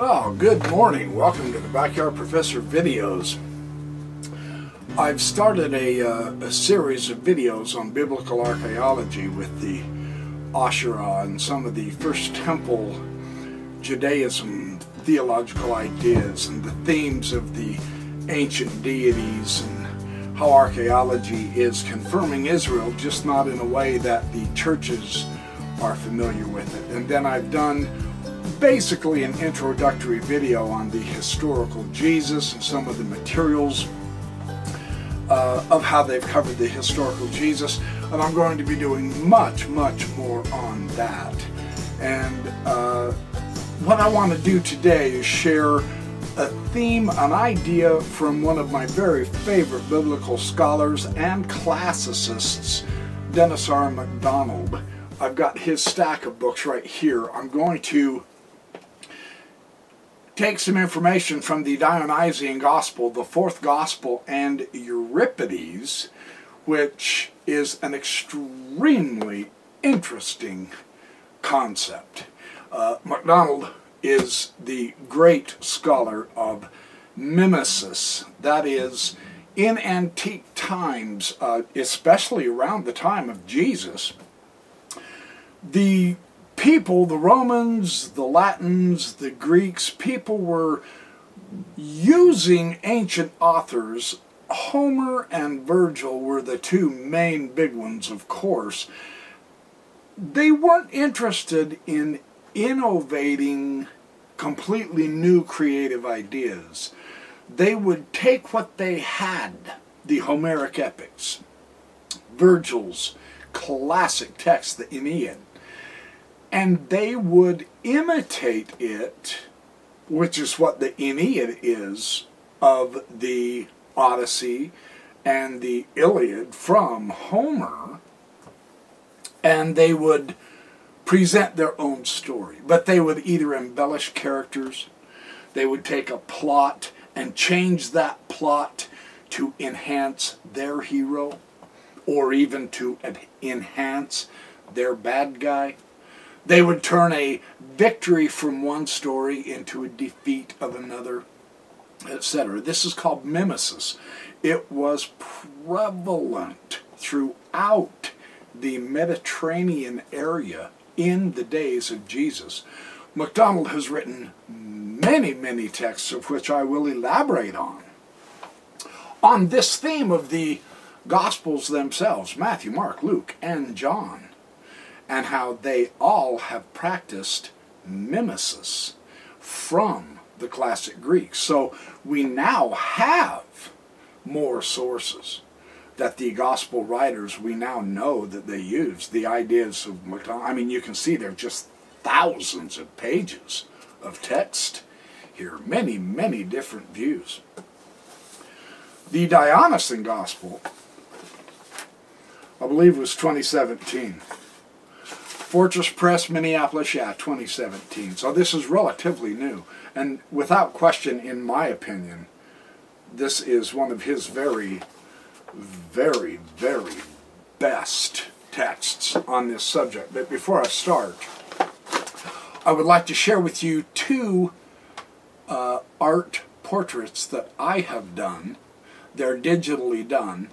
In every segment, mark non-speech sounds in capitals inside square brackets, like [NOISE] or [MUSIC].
Oh, good morning. Welcome to the Backyard Professor videos. I've started a, uh, a series of videos on biblical archaeology with the Asherah and some of the First Temple Judaism theological ideas and the themes of the ancient deities and how archaeology is confirming Israel, just not in a way that the churches are familiar with it. And then I've done basically an introductory video on the historical Jesus and some of the materials uh, of how they've covered the historical Jesus. And I'm going to be doing much, much more on that. And uh, what I want to do today is share a theme, an idea from one of my very favorite biblical scholars and classicists, Dennis R. MacDonald. I've got his stack of books right here. I'm going to take some information from the Dionysian Gospel, the fourth Gospel, and Euripides, which is an extremely interesting concept. Uh, MacDonald is the great scholar of mimesis, that is, in antique times, uh, especially around the time of Jesus, the people, the Romans, the Latins, the Greeks, people were using ancient authors. Homer and Virgil were the two main big ones, of course. They weren't interested in innovating completely new creative ideas. They would take what they had, the Homeric epics, Virgil's classic text, the Aeneid, and they would imitate it, which is what the Aeneid is of the Odyssey and the Iliad from Homer, and they would present their own story. But they would either embellish characters, they would take a plot and change that plot to enhance their hero, or even to enhance their bad guy. They would turn a victory from one story into a defeat of another, etc. This is called mimesis. It was prevalent throughout the Mediterranean area in the days of Jesus. MacDonald has written many, many texts of which I will elaborate on. On this theme of the Gospels themselves, Matthew, Mark, Luke, and John and how they all have practiced mimesis from the classic Greeks. So we now have more sources that the gospel writers we now know that they use. The ideas of I mean you can see there are just thousands of pages of text here. Many many different views. The Dionysian gospel I believe was 2017 Fortress Press, Minneapolis, yeah, 2017. So this is relatively new. And without question, in my opinion, this is one of his very, very, very best texts on this subject. But before I start, I would like to share with you two uh, art portraits that I have done. They're digitally done.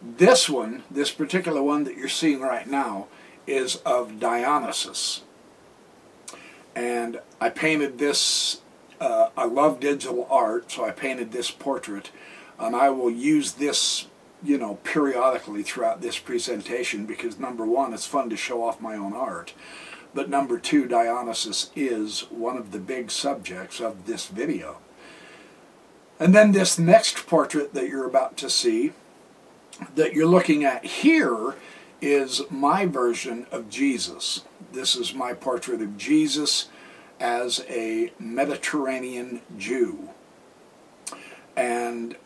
This one, this particular one that you're seeing right now, is of Dionysus. And I painted this, uh, I love digital art, so I painted this portrait. And I will use this, you know, periodically throughout this presentation because number one, it's fun to show off my own art. But number two, Dionysus is one of the big subjects of this video. And then this next portrait that you're about to see, that you're looking at here, is my version of Jesus. This is my portrait of Jesus as a Mediterranean Jew. And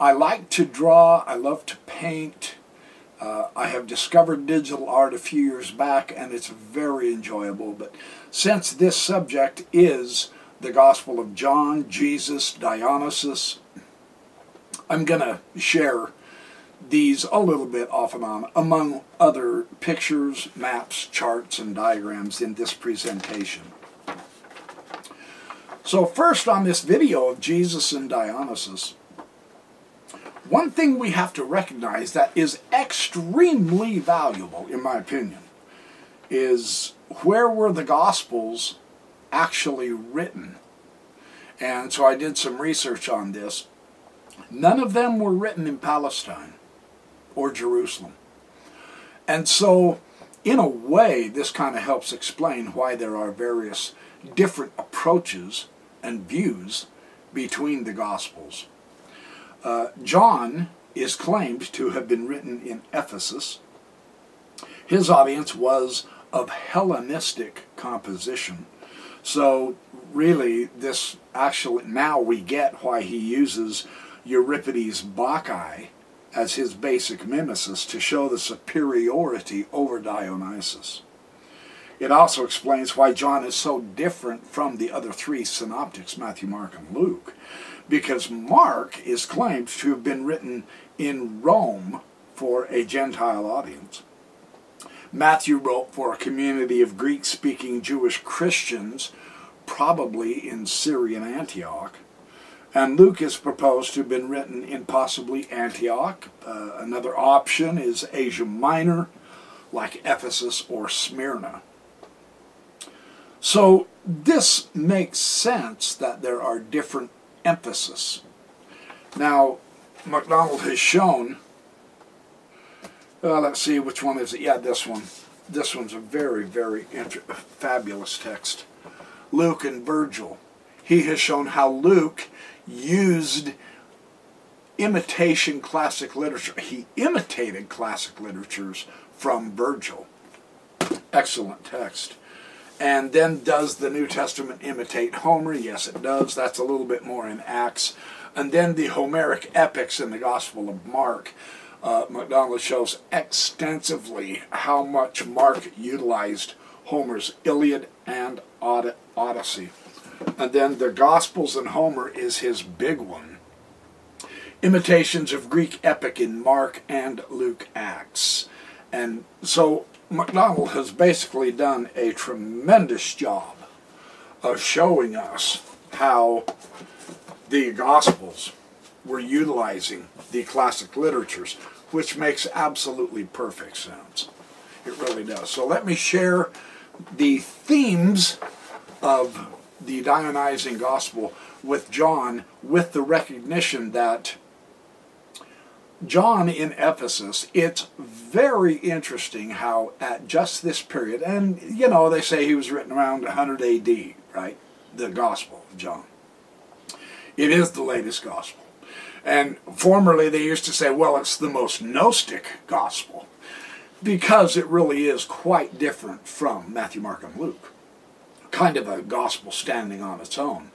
I like to draw, I love to paint. Uh, I have discovered digital art a few years back and it's very enjoyable. But since this subject is the Gospel of John, Jesus, Dionysus, I'm going to share these a little bit off and on, among other pictures, maps, charts, and diagrams in this presentation. So first on this video of Jesus and Dionysus, one thing we have to recognize that is extremely valuable, in my opinion, is where were the Gospels actually written? And so I did some research on this. None of them were written in Palestine or Jerusalem. And so, in a way, this kind of helps explain why there are various different approaches and views between the Gospels. Uh, John is claimed to have been written in Ephesus. His audience was of Hellenistic composition. So, really, this actually, now we get why he uses Euripides' Bacchae as his basic mimesis to show the superiority over Dionysus. It also explains why John is so different from the other three synoptics, Matthew, Mark, and Luke, because Mark is claimed to have been written in Rome for a Gentile audience. Matthew wrote for a community of Greek speaking Jewish Christians, probably in Syrian Antioch. And Luke is proposed to have been written in possibly Antioch. Uh, another option is Asia Minor, like Ephesus or Smyrna. So this makes sense that there are different emphasis. Now, MacDonald has shown, uh, let's see which one is it. Yeah, this one. This one's a very, very fabulous text. Luke and Virgil. He has shown how Luke used imitation classic literature. He imitated classic literatures from Virgil. Excellent text. And then does the New Testament imitate Homer? Yes, it does. That's a little bit more in Acts. And then the Homeric epics in the Gospel of Mark. Uh, MacDonald shows extensively how much Mark utilized Homer's Iliad and Odyssey. And then the Gospels and Homer is his big one. Imitations of Greek epic in Mark and Luke Acts. And so MacDonald has basically done a tremendous job of showing us how the Gospels were utilizing the classic literatures, which makes absolutely perfect sense. It really does. So let me share the themes of the Dionysian Gospel with John with the recognition that John in Ephesus, it's very interesting how at just this period, and you know, they say he was written around 100 AD, right? The Gospel of John. It is the latest Gospel. And formerly they used to say, well, it's the most Gnostic Gospel, because it really is quite different from Matthew, Mark, and Luke. Kind of a Gospel standing on its own.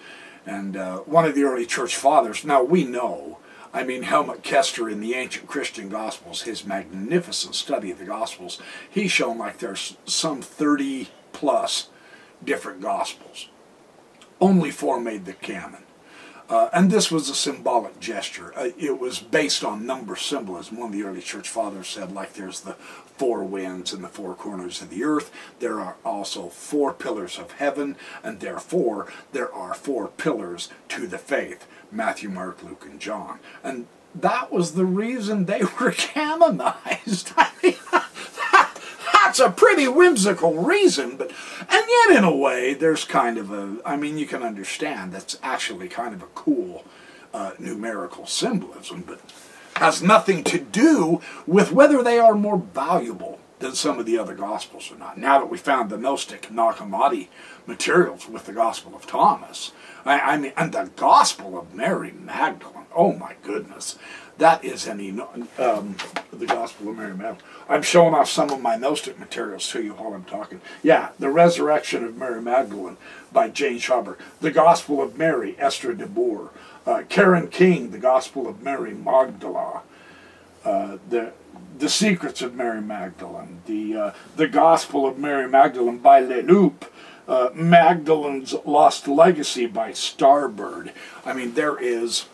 And uh, one of the early church fathers, now we know I mean, Helmut Koester in the Ancient Christian Gospels, his magnificent study of the Gospels, he's shown like there's some 30 plus different Gospels. Only four made the canon. Uh, and this was a symbolic gesture. Uh, it was based on number symbolism. One of the early church fathers said, like there's the four winds and the four corners of the earth, there are also four pillars of heaven, and therefore there are four pillars to the faith. Matthew, Mark, Luke, and John. And that was the reason they [LAUGHS] were canonized. [LAUGHS] I mean, that, [LAUGHS] that's a pretty whimsical reason, but and yet in a way, there's kind of a. I mean, you can understand that's actually kind of a cool uh, numerical symbolism, but has nothing to do with whether they are more valuable than some of the other Gospels or not. Now that we found the Gnostic Nag Hammadi materials with the Gospel of Thomas, I, I mean, and the Gospel of Mary Magdalene. Oh my goodness, that is an um, the Gospel of Mary Magdalene. I'm showing off some of my Gnostic materials to you while I'm talking. Yeah, the Resurrection of Mary Magdalene by Jane Schaberg. The Gospel of Mary, Esther de Boer. Uh, Karen King, The Gospel of Mary Magdalene. Uh, the the Secrets of Mary Magdalene, the uh, the Gospel of Mary Magdalene by Leloup, uh, Magdalene's Lost Legacy by Starbird. I mean, there is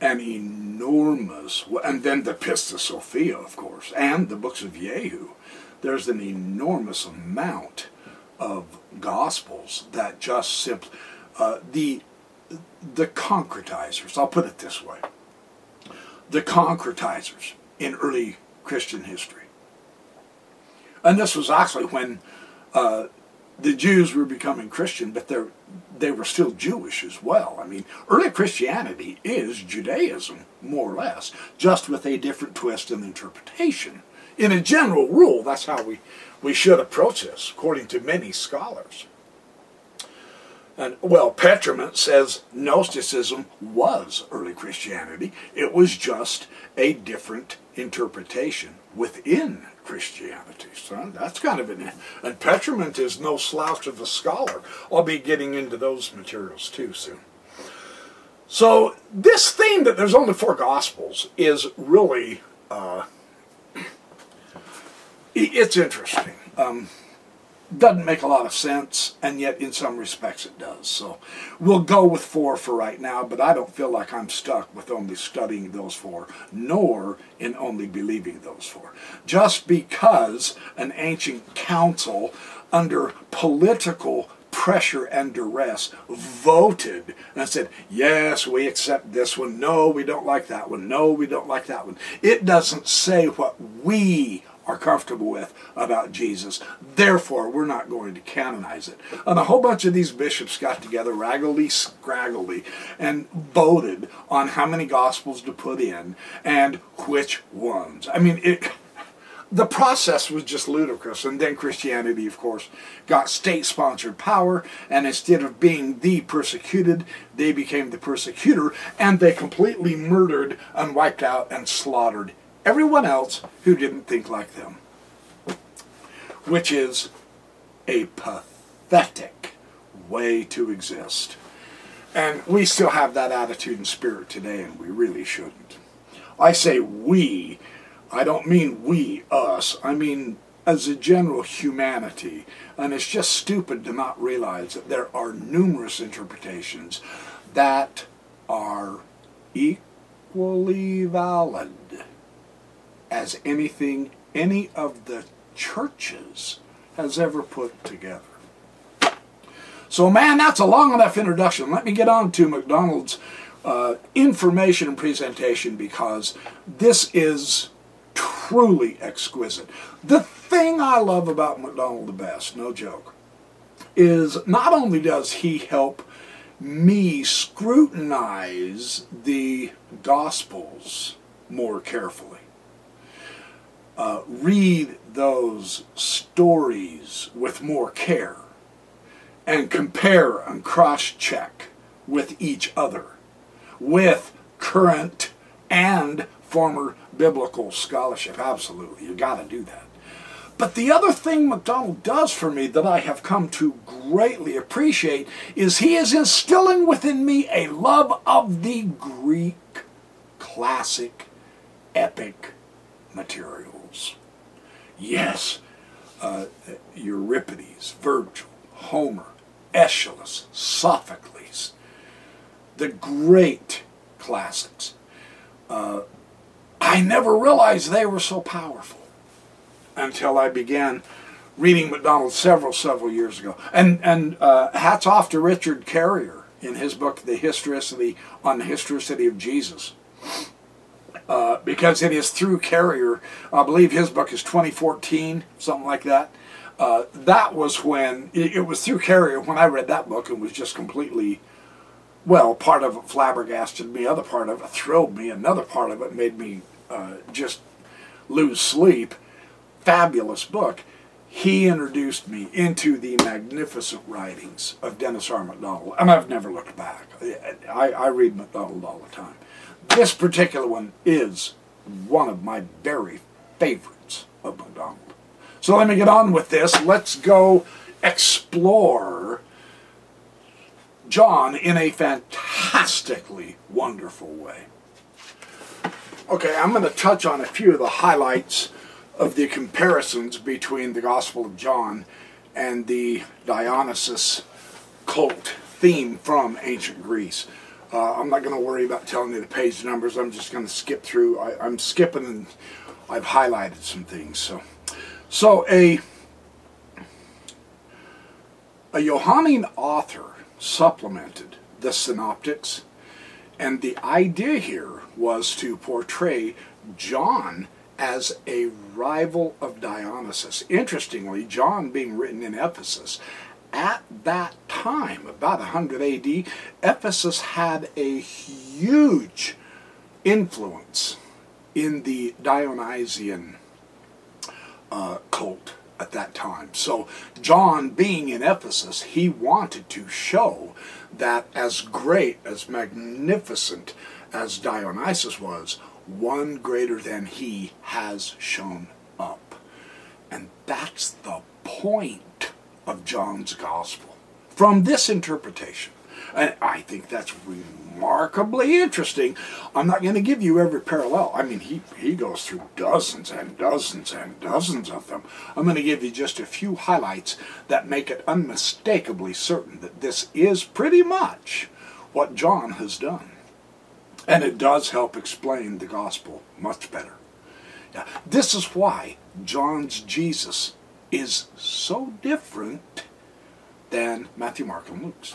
an enormous and then the Pistis Sophia, of course, and the books of Jeu. There's an enormous amount of gospels that just simply uh, the the concretizers. I'll put it this way: the concretizers in early Christian history, and this was actually when uh, the Jews were becoming Christian, but they they were still Jewish as well. I mean, early Christianity is Judaism, more or less, just with a different twist and interpretation. In a general rule, that's how we, we should approach this, according to many scholars. And, well, Petrement says Gnosticism was early Christianity. It was just a different interpretation within Christianity. son. that's kind of an. And Petrement is no slouch of a scholar. I'll be getting into those materials too soon. So this theme that there's only four Gospels is really. Uh, [CLEARS THROAT] it's interesting. Um, doesn't make a lot of sense, and yet in some respects it does. So we'll go with four for right now, but I don't feel like I'm stuck with only studying those four, nor in only believing those four. Just because an ancient council under political pressure and duress voted and said, yes, we accept this one. No, we don't like that one. No, we don't like that one. It doesn't say what we are comfortable with about Jesus. Therefore, we're not going to canonize it. And a whole bunch of these bishops got together, raggedy, scraggly, and voted on how many gospels to put in and which ones. I mean, it. The process was just ludicrous, and then Christianity, of course, got state sponsored power, and instead of being the persecuted, they became the persecutor, and they completely murdered and wiped out and slaughtered everyone else who didn't think like them. Which is a pathetic way to exist. And we still have that attitude and spirit today, and we really shouldn't. I say we, I don't mean we, us, I mean as a general humanity. And it's just stupid to not realize that there are numerous interpretations that are equally valid as anything any of the churches has ever put together. So, man, that's a long enough introduction. Let me get on to MacDonald's uh, information and presentation because this is truly exquisite. The thing I love about MacDonald the best, no joke, is not only does he help me scrutinize the Gospels more carefully, uh, read those stories with more care and compare and cross check with each other, with current and former biblical scholarship. Absolutely, you got to do that. But the other thing MacDonald does for me that I have come to greatly appreciate is he is instilling within me a love of the Greek classic epic material. Yes, uh, Euripides, Virgil, Homer, Aeschylus, Sophocles, the great classics. Uh, I never realized they were so powerful until I began reading MacDonald several, several years ago. And, and uh, hats off to Richard Carrier in his book, The Historicity on the Historicity of Jesus. Uh, because it is through Carrier. I believe his book is 2014, something like that. Uh, that was when it, it, was through Carrier when I read that book and was just completely, well, part of it flabbergasted me, other part of it thrilled me, another part of it made me uh, just lose sleep. Fabulous book. He introduced me into the magnificent writings of Dennis R. MacDonald, and I've never looked back. I, I read MacDonald all the time. This particular one is one of my very favorites of MacDonald. So let me get on with this. Let's go explore John in a fantastically wonderful way. Okay, I'm going to touch on a few of the highlights of the comparisons between the Gospel of John and the Dionysus cult theme from ancient Greece. Uh, I'm not going to worry about telling you the page numbers. I'm just going to skip through. I, am skipping and I've highlighted some things. So, so a a Johannine author supplemented the synoptics, and the idea here was to portray John as a rival of Dionysus. Interestingly, John being written in Ephesus, at that time, about 100 AD, Ephesus had a huge influence in the Dionysian uh, cult at that time. So, John being in Ephesus, he wanted to show that as great, as magnificent as Dionysus was, one greater than he has shown up. And that's the point of John's gospel. From this interpretation, and I think that's remarkably interesting. I'm not going to give you every parallel. I mean, he, he goes through dozens and dozens and dozens of them. I'm going to give you just a few highlights that make it unmistakably certain that this is pretty much what John has done. And it does help explain the gospel much better. Now, this is why John's Jesus is so different than Matthew, Mark, and Luke's.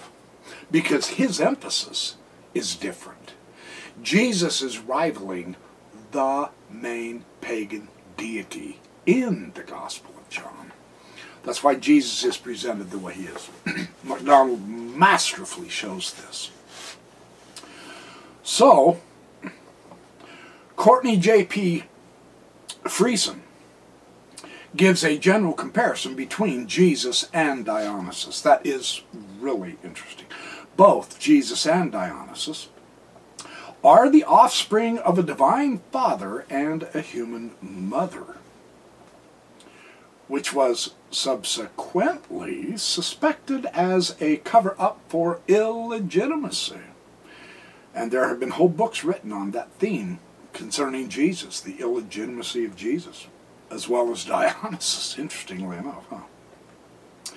Because his emphasis is different. Jesus is rivaling the main pagan deity in the Gospel of John. That's why Jesus is presented the way he is. [CLEARS THROAT] MacDonald masterfully shows this. So, Courtney J.P. Friesen gives a general comparison between Jesus and Dionysus. That is really interesting. Both Jesus and Dionysus are the offspring of a divine father and a human mother, which was subsequently suspected as a cover up for illegitimacy. And there have been whole books written on that theme concerning Jesus, the illegitimacy of Jesus, as well as Dionysus, [LAUGHS] interestingly enough. Huh?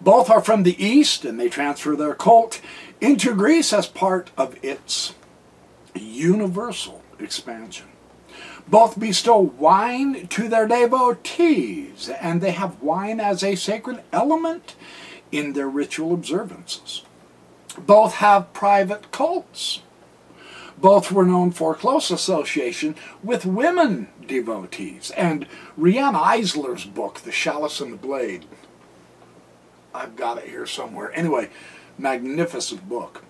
Both are from the east, and they transfer their cult into Greece as part of its universal expansion. Both bestow wine to their devotees, and they have wine as a sacred element in their ritual observances. Both have private cults both were known for close association with women devotees. And Riane Eisler's book, The Chalice and the Blade, I've got it here somewhere. Anyway, magnificent book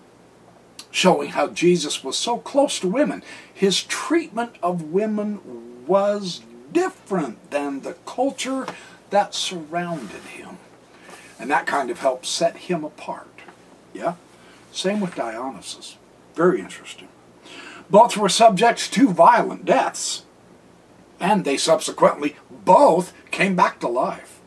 showing how Jesus was so close to women. His treatment of women was different than the culture that surrounded him. And that kind of helped set him apart. Yeah? Same with Dionysus. Very interesting. Both were subject to violent deaths, and they subsequently both came back to life.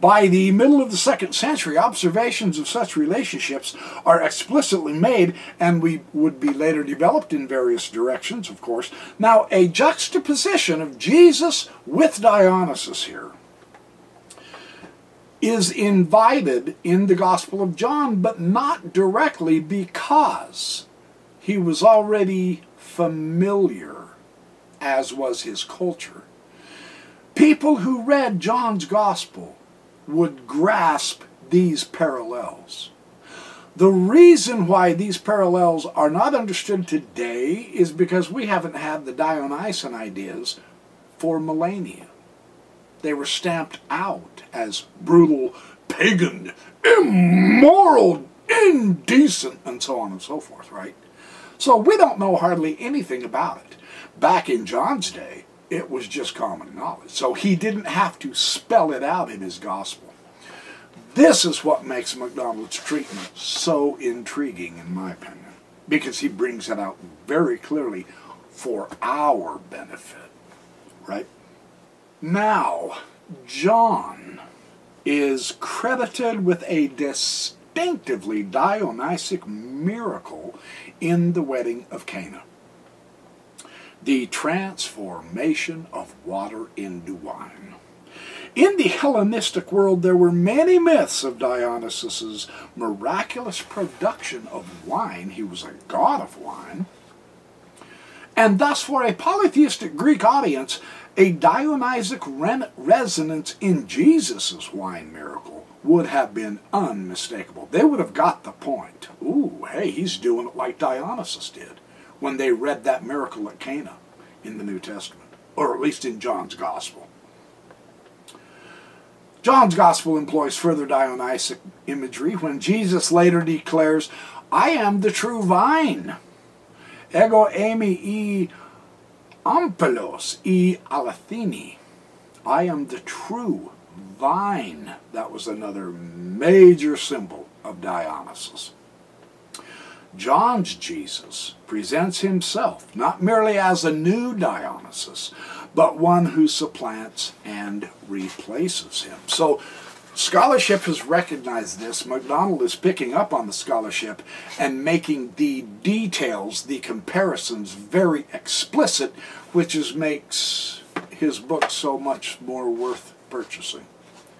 By the middle of the second century, observations of such relationships are explicitly made and we would be later developed in various directions, of course. Now, a juxtaposition of Jesus with Dionysus here is invited in the Gospel of John, but not directly because he was already familiar, as was his culture. People who read John's Gospel would grasp these parallels. The reason why these parallels are not understood today is because we haven't had the Dionysian ideas for millennia. They were stamped out as brutal, pagan, immoral, indecent, and so on and so forth, right? So we don't know hardly anything about it. Back in John's day, it was just common knowledge. So he didn't have to spell it out in his gospel. This is what makes MacDonald's treatment so intriguing, in my opinion, because he brings it out very clearly for our benefit, right? Now, John is credited with a distinctively Dionysiac miracle in the wedding of Cana. The transformation of water into wine. In the Hellenistic world, there were many myths of Dionysus's miraculous production of wine. He was a god of wine. And thus, for a polytheistic Greek audience, a Dionysiac resonance in Jesus' wine miracle would have been unmistakable. They would have got the point. Ooh, hey, he's doing it like Dionysus did when they read that miracle at Cana in the New Testament, or at least in John's Gospel. John's Gospel employs further Dionysiac imagery when Jesus later declares, I am the true vine. Ego eimi e Ampelos e alathini. I am the true vine. That was another major symbol of Dionysus. John's Jesus presents himself not merely as a new Dionysus, but one who supplants and replaces him. So scholarship has recognized this. MacDonald is picking up on the scholarship and making the details, the comparisons, very explicit, which is makes his book so much more worth purchasing.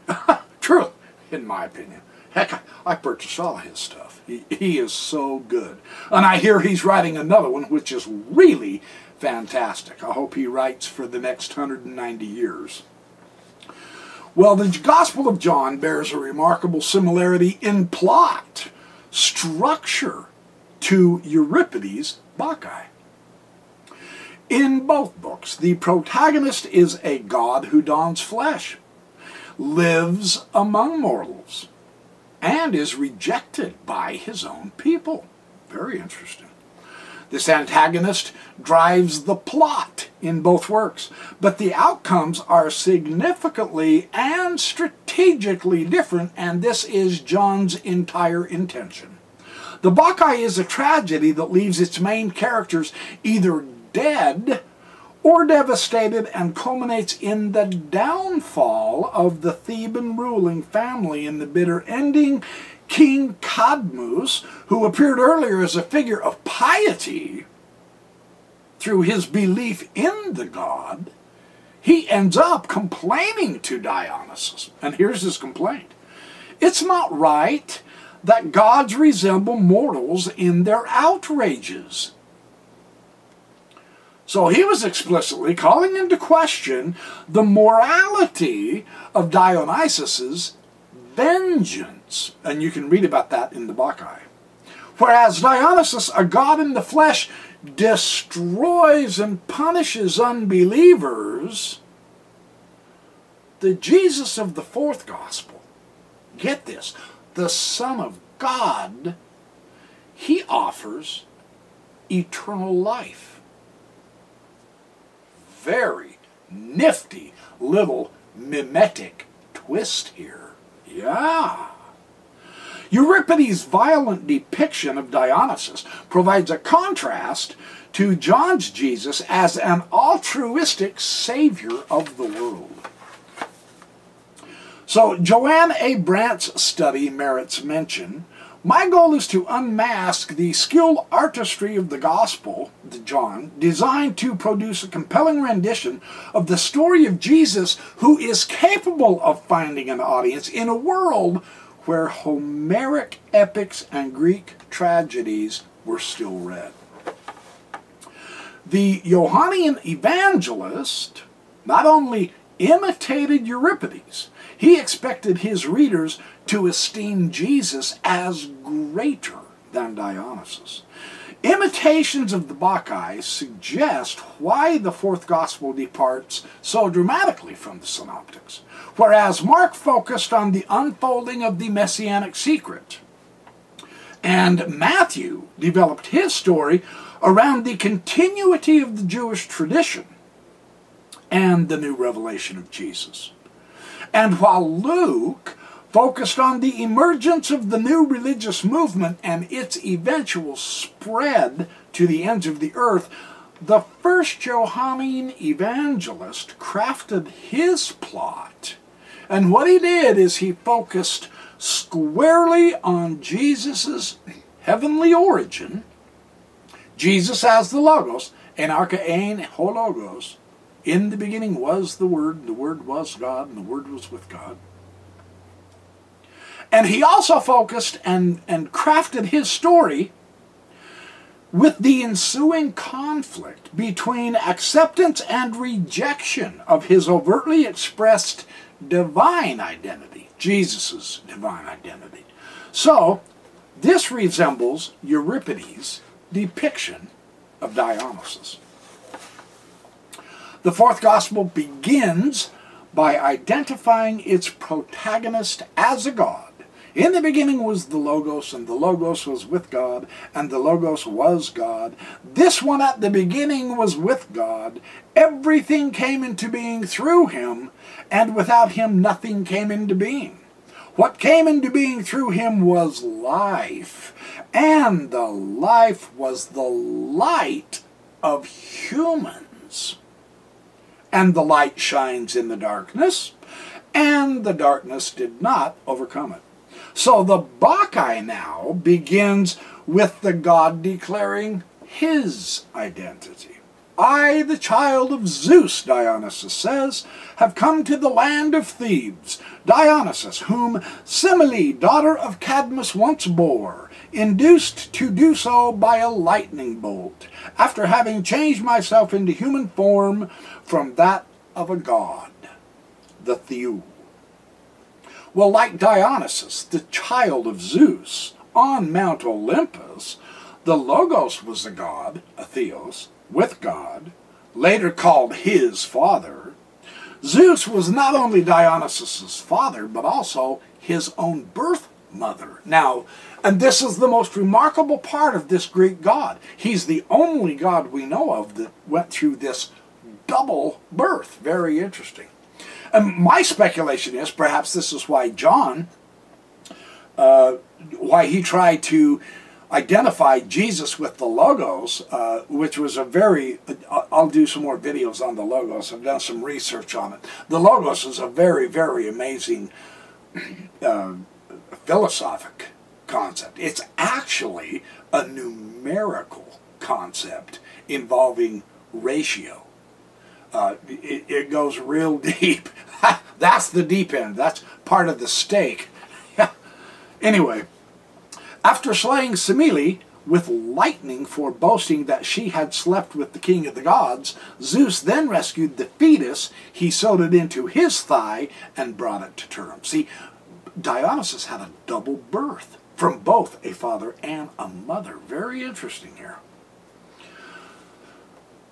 [LAUGHS] True, in my opinion. Heck, I purchased all his stuff. He, he is so good. And I hear he's writing another one, which is really fantastic. I hope he writes for the next 190 years. Well, the Gospel of John bears a remarkable similarity in plot, structure, to Euripides' Bacchae. In both books, the protagonist is a god who dons flesh, lives among mortals, and is rejected by his own people. Very interesting. This antagonist drives the plot in both works, but the outcomes are significantly and strategically different, and this is John's entire intention. The Bacchae is a tragedy that leaves its main characters either dead or devastated and culminates in the downfall of the Theban ruling family in the bitter ending. King Cadmus, who appeared earlier as a figure of piety through his belief in the god, he ends up complaining to Dionysus. And here's his complaint It's not right that gods resemble mortals in their outrages. So he was explicitly calling into question the morality of Dionysus's vengeance. And you can read about that in the Bacchae. Whereas Dionysus, a god in the flesh, destroys and punishes unbelievers, the Jesus of the fourth gospel, get this, the Son of God, he offers eternal life very nifty little mimetic twist here. Yeah. Euripides' violent depiction of Dionysus provides a contrast to John's Jesus as an altruistic savior of the world. So, Jo-Ann A. Brant's study merits mention my goal is to unmask the skilled artistry of the gospel, John, designed to produce a compelling rendition of the story of Jesus who is capable of finding an audience in a world where Homeric epics and Greek tragedies were still read. The Johannine evangelist not only imitated Euripides, he expected his readers to esteem Jesus as greater than Dionysus. Imitations of the Bacchae suggest why the fourth gospel departs so dramatically from the synoptics, whereas Mark focused on the unfolding of the messianic secret. And Matthew developed his story around the continuity of the Jewish tradition and the new revelation of Jesus. And while Luke focused on the emergence of the new religious movement and its eventual spread to the ends of the earth, the first Johannine evangelist crafted his plot. And what he did is he focused squarely on Jesus' heavenly origin, Jesus as the Logos, en archein ho Logos, In the beginning was the Word, and the Word was God, and the Word was with God. And he also focused and, and crafted his story with the ensuing conflict between acceptance and rejection of his overtly expressed divine identity, Jesus' divine identity. So, this resembles Euripides' depiction of Dionysus. The fourth gospel begins by identifying its protagonist as a god in the beginning was the Logos, and the Logos was with God, and the Logos was God. This one at the beginning was with God. Everything came into being through him, and without him nothing came into being. What came into being through him was life, and the life was the light of humans. And the light shines in the darkness, and the darkness did not overcome it. So the Bacchae now begins with the god declaring his identity. I, the child of Zeus, Dionysus says, have come to the land of Thebes. Dionysus, whom Semele, daughter of Cadmus, once bore, induced to do so by a lightning bolt, after having changed myself into human form from that of a god, the Theou. Well, like Dionysus, the child of Zeus, on Mount Olympus, the Logos was a god, a theos, with God, later called his father. Zeus was not only Dionysus' father, but also his own birth mother. Now, and this is the most remarkable part of this Greek god. He's the only god we know of that went through this double birth. Very interesting. And my speculation is perhaps this is why John, uh, why he tried to identify Jesus with the logos, uh, which was a very, uh, I'll do some more videos on the logos. I've done some research on it. The logos is a very, very amazing uh, philosophic concept. It's actually a numerical concept involving ratio. Uh, it, it, goes real [LAUGHS] deep. [LAUGHS] That's the deep end. That's part of the stake. [LAUGHS] anyway, after slaying Semele with lightning for boasting that she had slept with the king of the gods, Zeus then rescued the fetus. He sewed it into his thigh and brought it to term. See, Dionysus had a double birth from both a father and a mother. Very interesting here.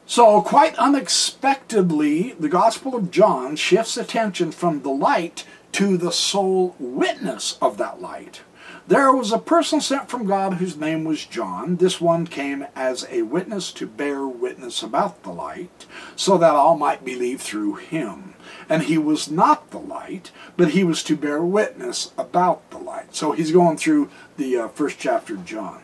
So, quite unexpectedly, the Gospel of John shifts attention from the light to the sole witness of that light. There was a person sent from God whose name was John. This one came as a witness to bear witness about the light, so that all might believe through him. And he was not the light, but he was to bear witness about the light. So he's going through the uh, first chapter of John.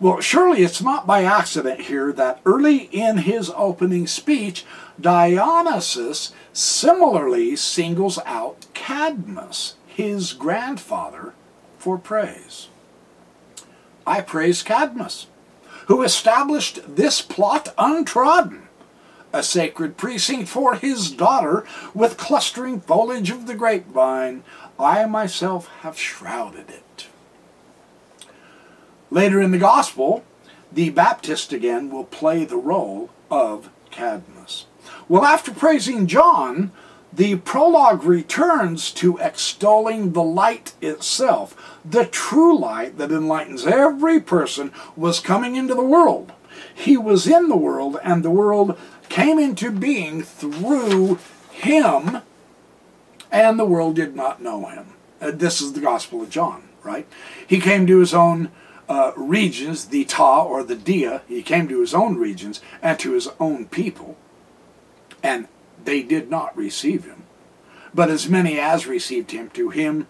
Well, surely it's not by accident here that early in his opening speech, Dionysus similarly singles out Cadmus, his grandfather, for praise. I praise Cadmus, who established this plot untrodden, a sacred precinct for his daughter with clustering foliage of the grapevine. I myself have shrouded it. Later in the Gospel, the Baptist again will play the role of Cadmus. Well, after praising John, the prologue returns to extolling the light itself. The true light that enlightens every person was coming into the world. He was in the world, and the world came into being through him, and the world did not know him. Uh, this is the Gospel of John, right? He came to his own uh, regions, the Ta or the Dia, he came to his own regions and to his own people, and they did not receive him. But as many as received him, to him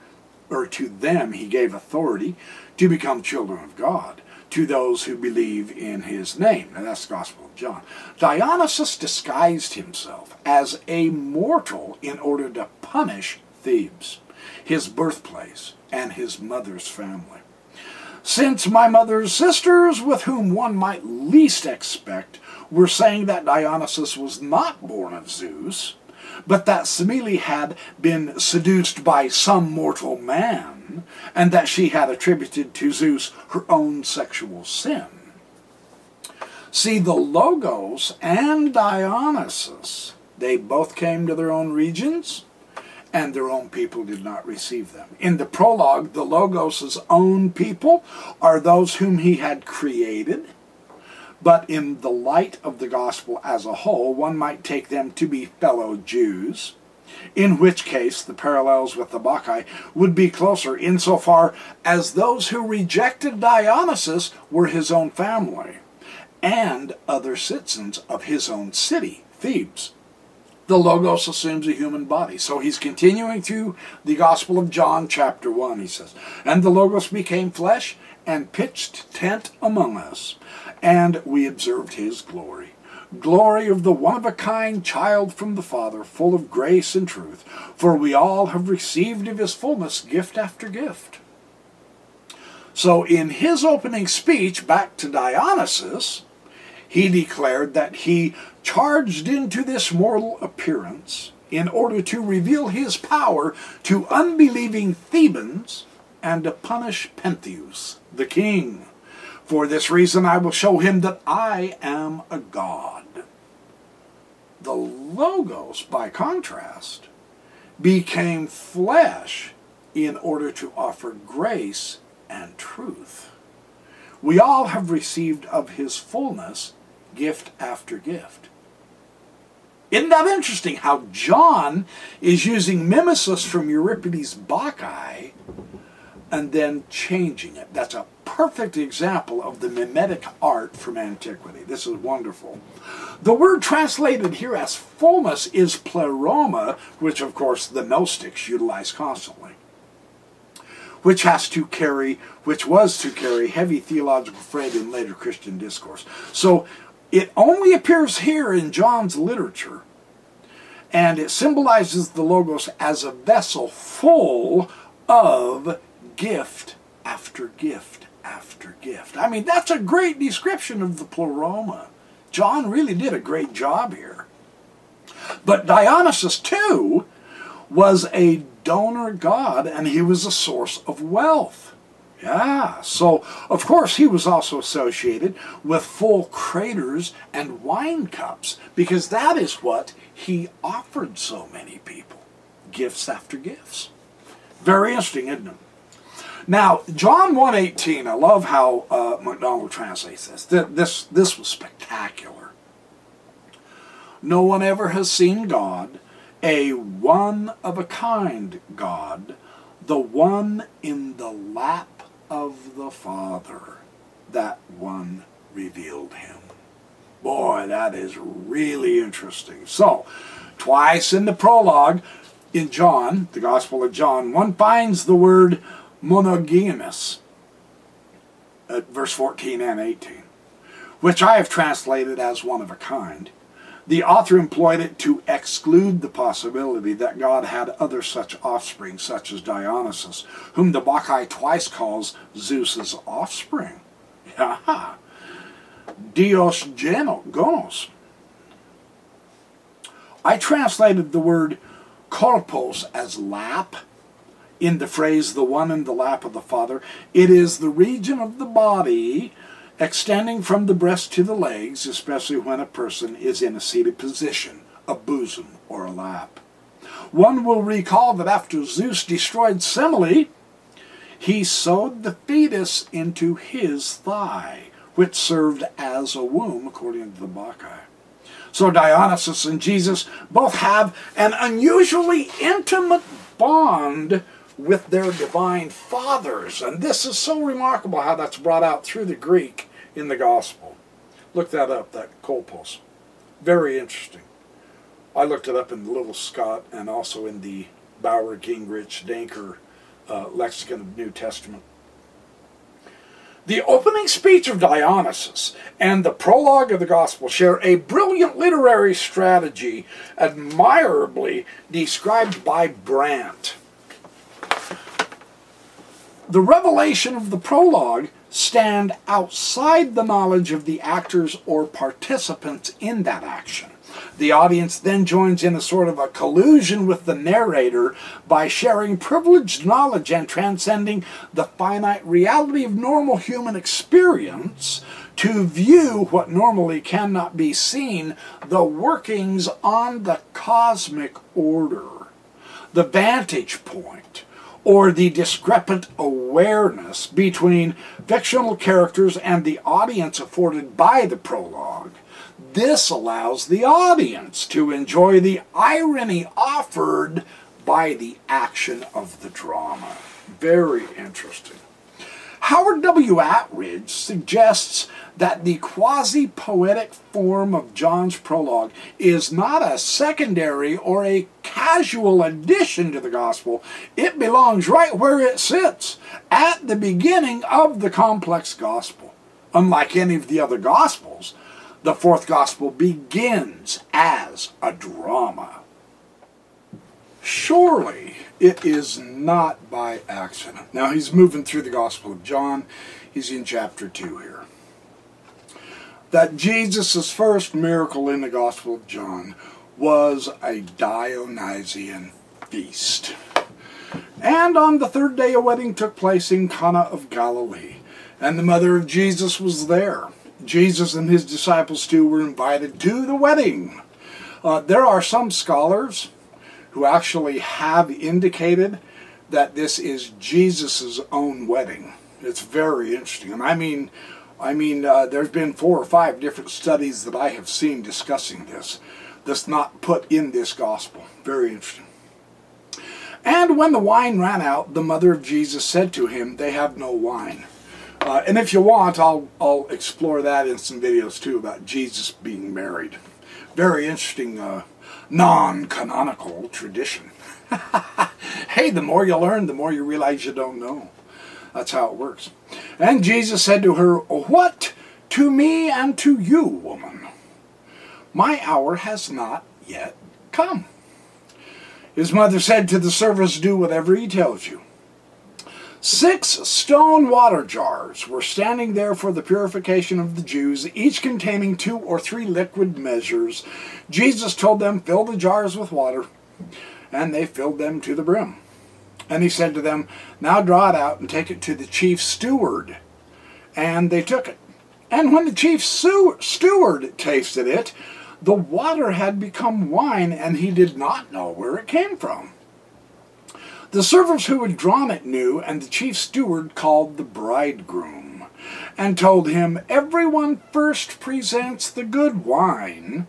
or to them he gave authority to become children of God, to those who believe in his name. And that's the Gospel of John. Dionysus disguised himself as a mortal in order to punish Thebes, his birthplace, and his mother's family. since my mother's sisters, with whom one might least expect, were saying that Dionysus was not born of Zeus, but that Semele had been seduced by some mortal man, and that she had attributed to Zeus her own sexual sin. See, the Logos and Dionysus, they both came to their own regions, and their own people did not receive them. In the prologue, the Logos' own people are those whom he had created, but in the light of the gospel as a whole, one might take them to be fellow Jews, in which case the parallels with the Bacchae would be closer insofar as those who rejected Dionysus were his own family and other citizens of his own city, Thebes. The Logos assumes a human body. So he's continuing through the Gospel of John, chapter 1, he says, And the Logos became flesh and pitched tent among us and we observed his glory. Glory of the one of a kind child from the Father, full of grace and truth, for we all have received of his fullness gift after gift. So, in his opening speech back to Dionysus, he declared that he charged into this mortal appearance in order to reveal his power to unbelieving Thebans and to punish Pentheus, the king. For this reason I will show him that I am a God. The Logos, by contrast, became flesh in order to offer grace and truth. We all have received of his fullness gift after gift. Isn't that interesting how John is using mimesis from Euripides' Bacchae and then changing it? That's a perfect example of the mimetic art from antiquity. This is wonderful. The word translated here as fullness is pleroma, which of course the Gnostics utilize constantly, which has to carry, which was to carry heavy theological freight in later Christian discourse. So it only appears here in John's literature, and it symbolizes the Logos as a vessel full of gift after gift after gift. I mean, that's a great description of the pleroma. John really did a great job here. But Dionysus, too, was a donor god and he was a source of wealth. Yeah, so of course he was also associated with full craters and wine cups because that is what he offered so many people gifts after gifts. Very interesting, isn't it? Now, John 1.18, I love how uh, MacDonald translates this. this. This was spectacular. No one ever has seen God, a one-of-a-kind God, the one in the lap of the Father. That one revealed him. Boy, that is really interesting. So, twice in the prologue, in John, the Gospel of John, one finds the word monogenes, at verse 14 and 18, which I have translated as one of a kind. The author employed it to exclude the possibility that God had other such offspring, such as Dionysus, whom the Bacchae twice calls Zeus's offspring. [LAUGHS] Dios gonos. I translated the word kolpos as lap in the phrase the one in the lap of the Father. It is the region of the body extending from the breast to the legs, especially when a person is in a seated position, a bosom or a lap. One will recall that after Zeus destroyed Semele, he sewed the fetus into his thigh, which served as a womb, according to the Bacchae. So Dionysus and Jesus both have an unusually intimate bond with their divine fathers. And this is so remarkable how that's brought out through the Greek in the gospel. Look that up, that kolpos. Very interesting. I looked it up in the Liddell Scott and also in the Bauer Gingrich Danker uh, Lexicon of New Testament. The opening speech of Dionysus and the prologue of the Gospel share a brilliant literary strategy admirably described by Brant. the revelation of the prologue stand outside the knowledge of the actors or participants in that action. The audience then joins in a sort of a collusion with the narrator by sharing privileged knowledge and transcending the finite reality of normal human experience to view what normally cannot be seen, the workings on the cosmic order, the vantage point, or the discrepant awareness between fictional characters and the audience afforded by the prologue. This allows the audience to enjoy the irony offered by the action of the drama. Very interesting. Howard W. Attridge suggests that the quasi poetic form of John's prologue is not a secondary or a casual addition to the gospel. It belongs right where it sits, at the beginning of the complex gospel. Unlike any of the other gospels, the fourth gospel begins as a drama. Surely it is not by accident. Now he's moving through the Gospel of John. He's in chapter 2 here. That Jesus' first miracle in the Gospel of John was a Dionysian feast. And on the third day a wedding took place in Cana of Galilee, and the mother of Jesus was there. Jesus and his disciples too were invited to the wedding. Uh, there are some scholars who actually have indicated that this is Jesus' own wedding. It's very interesting. And I mean, I mean, uh, there's been four or five different studies that I have seen discussing this. That's not put in this gospel. Very interesting. And when the wine ran out, the mother of Jesus said to him, They have no wine. Uh, and if you want, I'll, I'll explore that in some videos too about Jesus being married. Very interesting uh, non-canonical tradition. [LAUGHS] hey, the more you learn, the more you realize you don't know. That's how it works. And Jesus said to her, What to me and to you, woman? My hour has not yet come. His mother said to the servants, Do whatever he tells you. Six stone water jars were standing there for the purification of the Jews, each containing two or three liquid measures. Jesus told them, Fill the jars with water, and they filled them to the brim. And he said to them, Now draw it out and take it to the chief steward. And they took it. And when the chief steward tasted it, the water had become wine, and he did not know where it came from. The servants who had drawn it knew, and the chief steward called the bridegroom, and told him, Everyone first presents the good wine,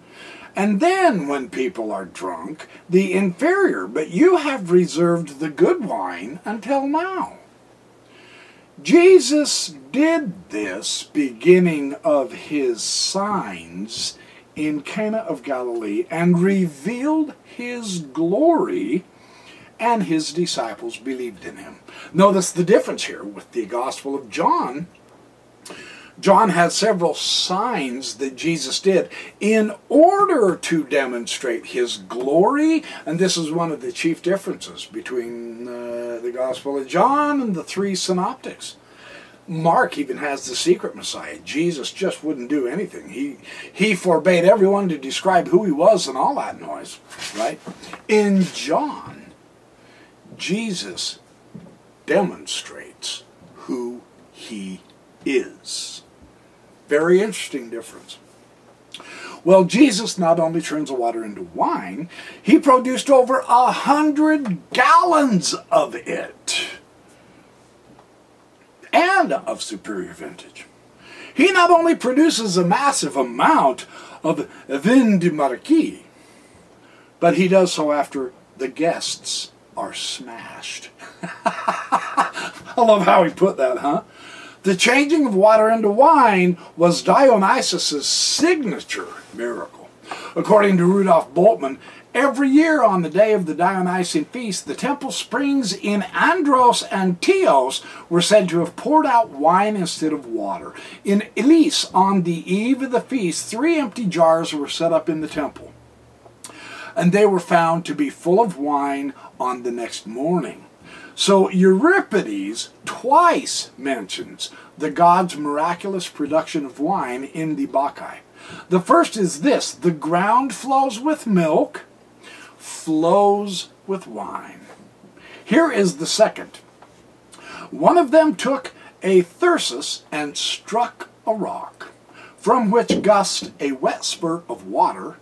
and then, when people are drunk, the inferior, but you have reserved the good wine until now. Jesus did this beginning of his signs in Cana of Galilee and revealed his glory and his disciples believed in him. Notice the difference here with the Gospel of John. John has several signs that Jesus did in order to demonstrate his glory, and this is one of the chief differences between uh, the Gospel of John and the three synoptics. Mark even has the secret Messiah. Jesus just wouldn't do anything. He he forbade everyone to describe who he was and all that noise, right? In John, Jesus demonstrates who he is. Very interesting difference. Well, Jesus not only turns the water into wine, he produced over a hundred gallons of it. And of superior vintage. He not only produces a massive amount of vin de marquis, but he does so after the guests are smashed. [LAUGHS] I love how he put that, huh? The changing of water into wine was Dionysus' signature miracle. According to Rudolf Bultmann, every year on the day of the Dionysian feast, the temple springs in Andros and Teos were said to have poured out wine instead of water. In Eleusis, on the eve of the feast, three empty jars were set up in the temple, and they were found to be full of wine on the next morning. So Euripides twice mentions the god's miraculous production of wine in the Bacchae. The first is this the ground flows with milk, flows with wine. Here is the second. One of them took a thyrsus and struck a rock, from which gushed a wet spurt of water.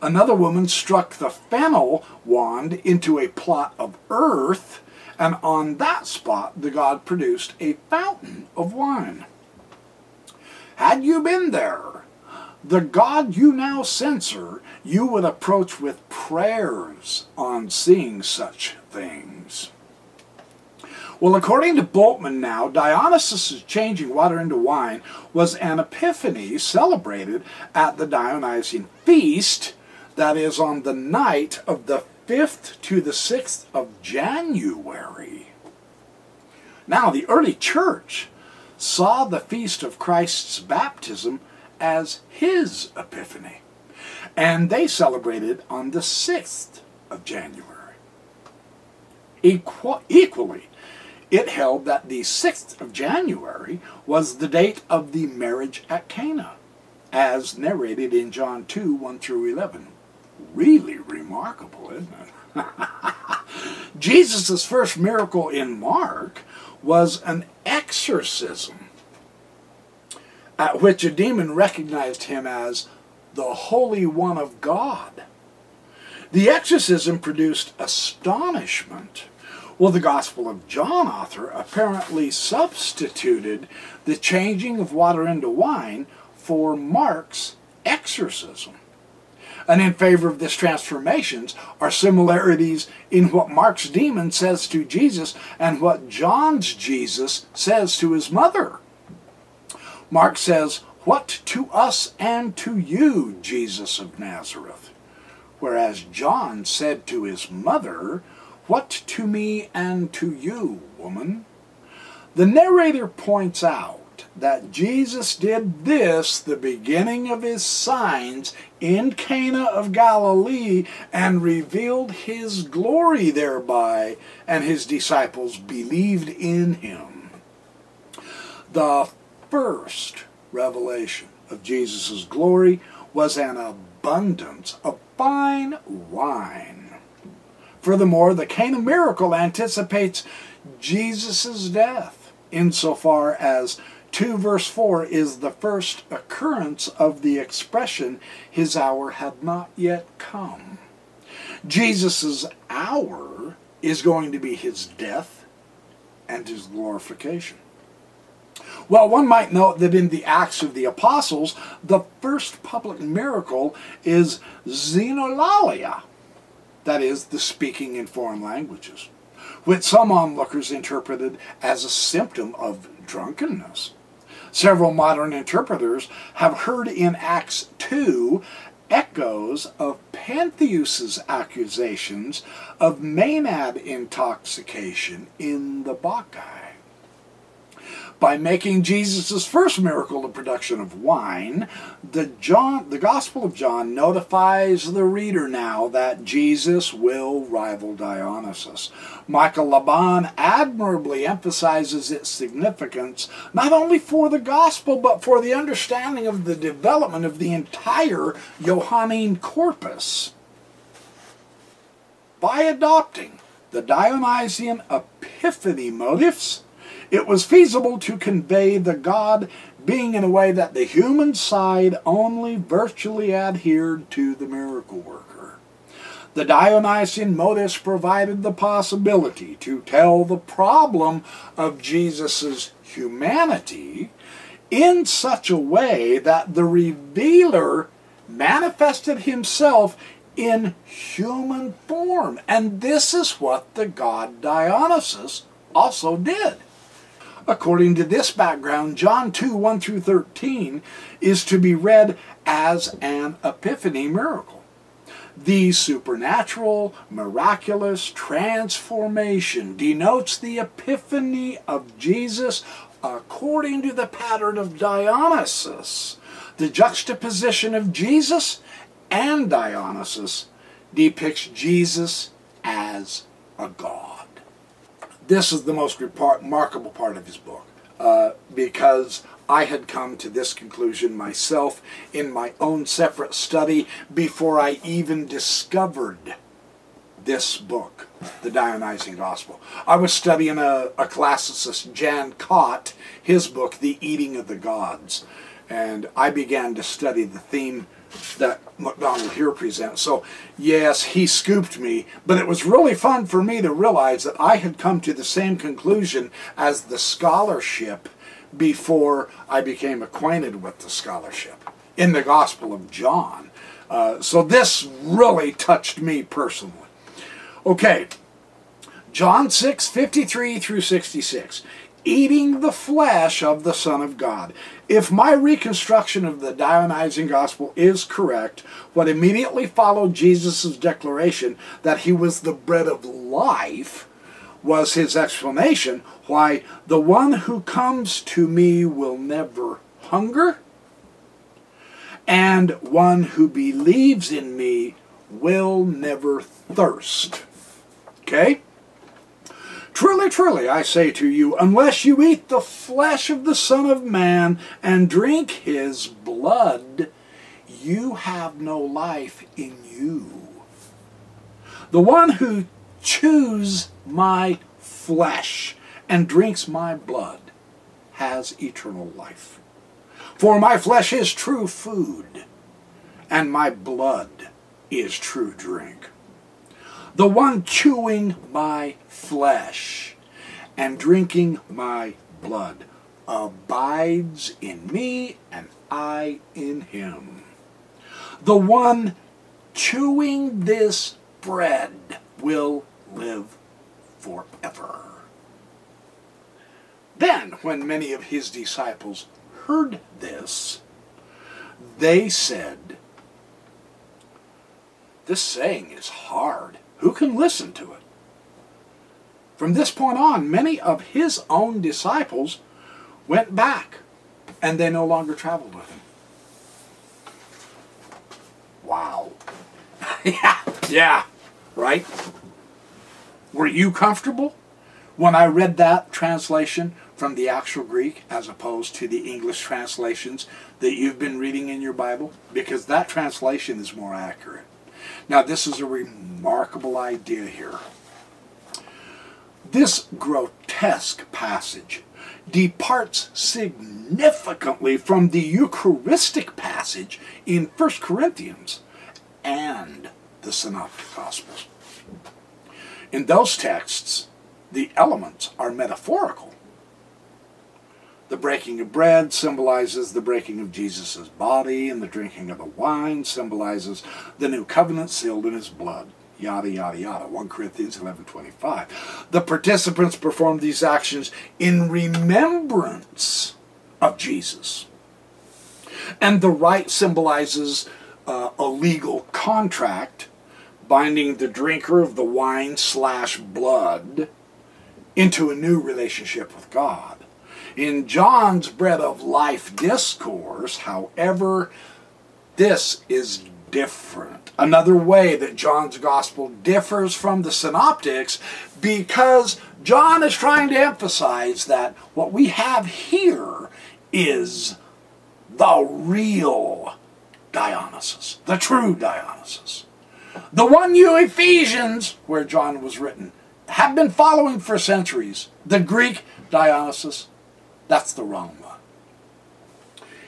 Another woman struck the fennel wand into a plot of earth, and on that spot the god produced a fountain of wine. Had you been there, the God you now censor, you would approach with prayers on seeing such things. Well, according to Bultmann now, Dionysus' changing water into wine was an epiphany celebrated at the Dionysian feast, that is on the night of the 5th to the 6th of January. Now, the early church saw the feast of Christ's baptism as his epiphany, and they celebrated on the 6th of January. Equal, equally, it held that the 6th of January was the date of the marriage at Cana, as narrated in John 2 1 through 11. Really remarkable, isn't it? [LAUGHS] Jesus' first miracle in Mark was an exorcism at which a demon recognized him as the Holy One of God. The exorcism produced astonishment well, the Gospel of John author apparently substituted the changing of water into wine for Mark's exorcism. And in favor of this transformations are similarities in what Mark's demon says to Jesus and what John's Jesus says to his mother. Mark says, What to us and to you, Jesus of Nazareth? Whereas John said to his mother, what to me and to you, woman? The narrator points out that Jesus did this, the beginning of his signs, in Cana of Galilee, and revealed his glory thereby, and his disciples believed in him. The first revelation of Jesus' glory was an abundance of fine wine Furthermore, the Cana miracle anticipates Jesus' death, insofar as 2 verse 4 is the first occurrence of the expression, His hour had not yet come. Jesus' hour is going to be His death and His glorification. Well, one might note that in the Acts of the Apostles, the first public miracle is xenolalia, that is, the speaking in foreign languages, which some onlookers interpreted as a symptom of drunkenness. Several modern interpreters have heard in Acts 2 echoes of Pentheus's accusations of Maenad intoxication in the Bacchae by making Jesus' first miracle the production of wine, the, John, the Gospel of John notifies the reader now that Jesus will rival Dionysus. Michael Labahn admirably emphasizes its significance not only for the Gospel but for the understanding of the development of the entire Johannine corpus. By adopting the Dionysian Epiphany motifs, it was feasible to convey the God being in a way that the human side only virtually adhered to the miracle worker. The Dionysian modus provided the possibility to tell the problem of Jesus' humanity in such a way that the revealer manifested himself in human form. And this is what the god Dionysus also did. According to this background, John 2 1 through 13 is to be read as an epiphany miracle. The supernatural, miraculous transformation denotes the epiphany of Jesus according to the pattern of Dionysus. The juxtaposition of Jesus and Dionysus depicts Jesus as a god. This is the most remarkable part of his book uh, because I had come to this conclusion myself in my own separate study before I even discovered this book, The Dionysian Gospel. I was studying a, a classicist, Jan Kott, his book, The Eating of the Gods, and I began to study the theme that MacDonald here presents. So, yes, he scooped me, but it was really fun for me to realize that I had come to the same conclusion as the scholarship before I became acquainted with the scholarship in the Gospel of John. Uh, so this really touched me personally. Okay, John 6, 53 through 66 eating the flesh of the Son of God. If my reconstruction of the Dionysian Gospel is correct, what immediately followed Jesus' declaration that he was the bread of life was his explanation why the one who comes to me will never hunger, and one who believes in me will never thirst. Okay? Truly, truly, I say to you, unless you eat the flesh of the Son of Man and drink his blood, you have no life in you. The one who chews my flesh and drinks my blood has eternal life. For my flesh is true food, and my blood is true drink the one chewing my flesh and drinking my blood abides in me and I in him. The one chewing this bread will live forever. Then, when many of his disciples heard this, they said, This saying is hard who can listen to it? From this point on, many of his own disciples went back and they no longer traveled with him. Wow. [LAUGHS] yeah, yeah, right? Were you comfortable when I read that translation from the actual Greek as opposed to the English translations that you've been reading in your Bible? Because that translation is more accurate. Now, this is a remarkable idea here. This grotesque passage departs significantly from the Eucharistic passage in 1 Corinthians and the Synoptic Gospels. In those texts, the elements are metaphorical the breaking of bread symbolizes the breaking of Jesus' body, and the drinking of the wine symbolizes the new covenant sealed in his blood. Yada, yada, yada. 1 Corinthians 11.25. The participants perform these actions in remembrance of Jesus. And the rite symbolizes uh, a legal contract binding the drinker of the wine slash blood into a new relationship with God. In John's Bread of Life discourse, however, this is different. Another way that John's gospel differs from the synoptics because John is trying to emphasize that what we have here is the real Dionysus, the true Dionysus. The one you Ephesians, where John was written, have been following for centuries. The Greek Dionysus that's the wrong one.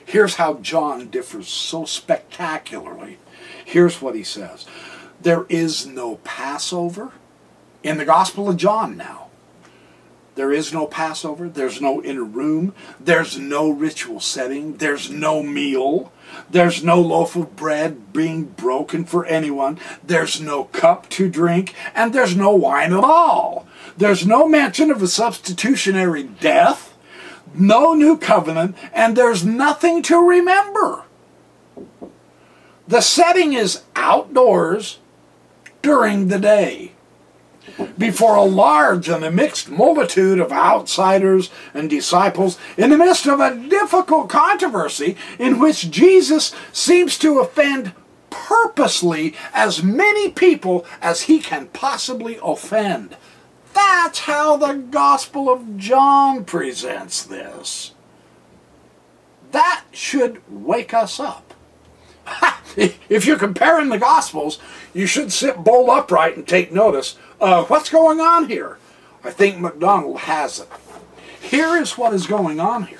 Here's how John differs so spectacularly. Here's what he says There is no Passover in the Gospel of John now. There is no Passover. There's no inner room. There's no ritual setting. There's no meal. There's no loaf of bread being broken for anyone. There's no cup to drink. And there's no wine at all. There's no mention of a substitutionary death no new covenant, and there's nothing to remember. The setting is outdoors during the day before a large and a mixed multitude of outsiders and disciples in the midst of a difficult controversy in which Jesus seems to offend purposely as many people as he can possibly offend. That's how the Gospel of John presents this. That should wake us up. if you're comparing the Gospels, you should sit bolt upright and take notice. Uh, what's going on here? I think MacDonald has it. Here is what is going on here.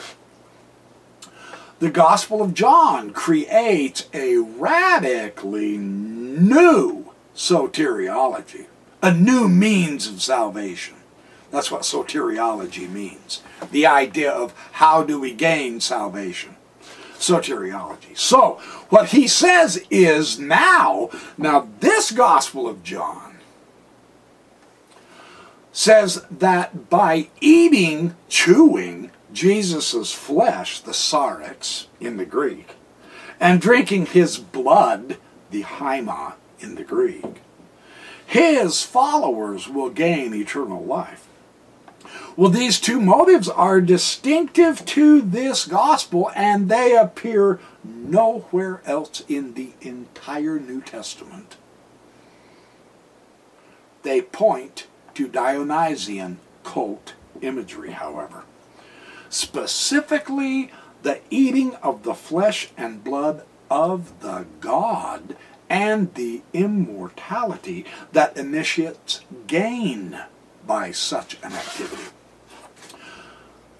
The Gospel of John creates a radically new soteriology, a new means of salvation. That's what soteriology means. The idea of how do we gain salvation. Soteriology. So, what he says is now, now this Gospel of John says that by eating, chewing Jesus' flesh, the sarx in the Greek, and drinking his blood, the haima in the Greek, his followers will gain eternal life. Well, these two motives are distinctive to this gospel, and they appear nowhere else in the entire New Testament. They point to Dionysian cult imagery, however. Specifically, the eating of the flesh and blood of the God and the immortality that initiates gain by such an activity.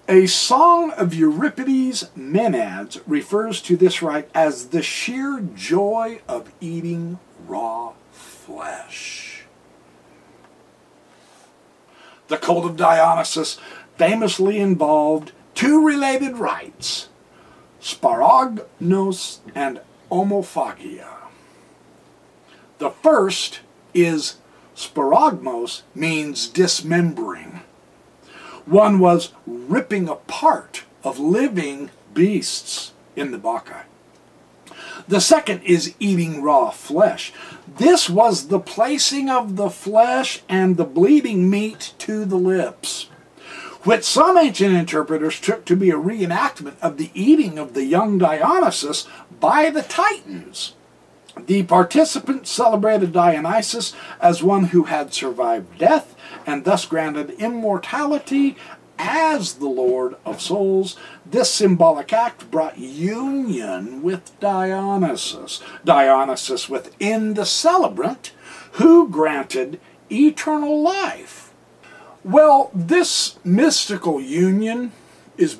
A song of Euripides' Maenads refers to this rite as the sheer joy of eating raw flesh. The cult of Dionysus famously involved two related rites, sparagmos and omophagia. The first is sparagmos means dismembering. One was ripping apart of living beasts in the Bacchae. The second is eating raw flesh. This was the placing of the flesh and the bleeding meat to the lips, which some ancient interpreters took to be a reenactment of the eating of the young Dionysus by the Titans. The participants celebrated Dionysus as one who had survived death and thus granted immortality as the Lord of Souls. This symbolic act brought union with Dionysus, Dionysus within the celebrant, who granted eternal life. Well, this mystical union is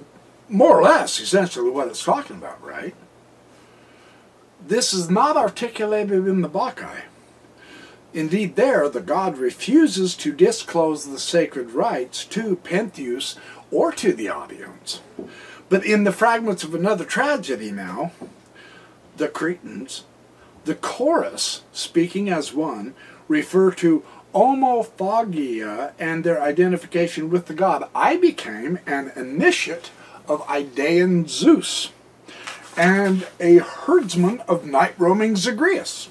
more or less essentially what it's talking about, right? This is not articulated in the Bacchae. Indeed, there the god refuses to disclose the sacred rites to Pentheus or to the audience. But in the fragments of another tragedy now, the Cretans, the chorus, speaking as one, refer to omophagia and their identification with the god. I became an initiate of Idaean Zeus and a herdsman of night roaming Zagreus.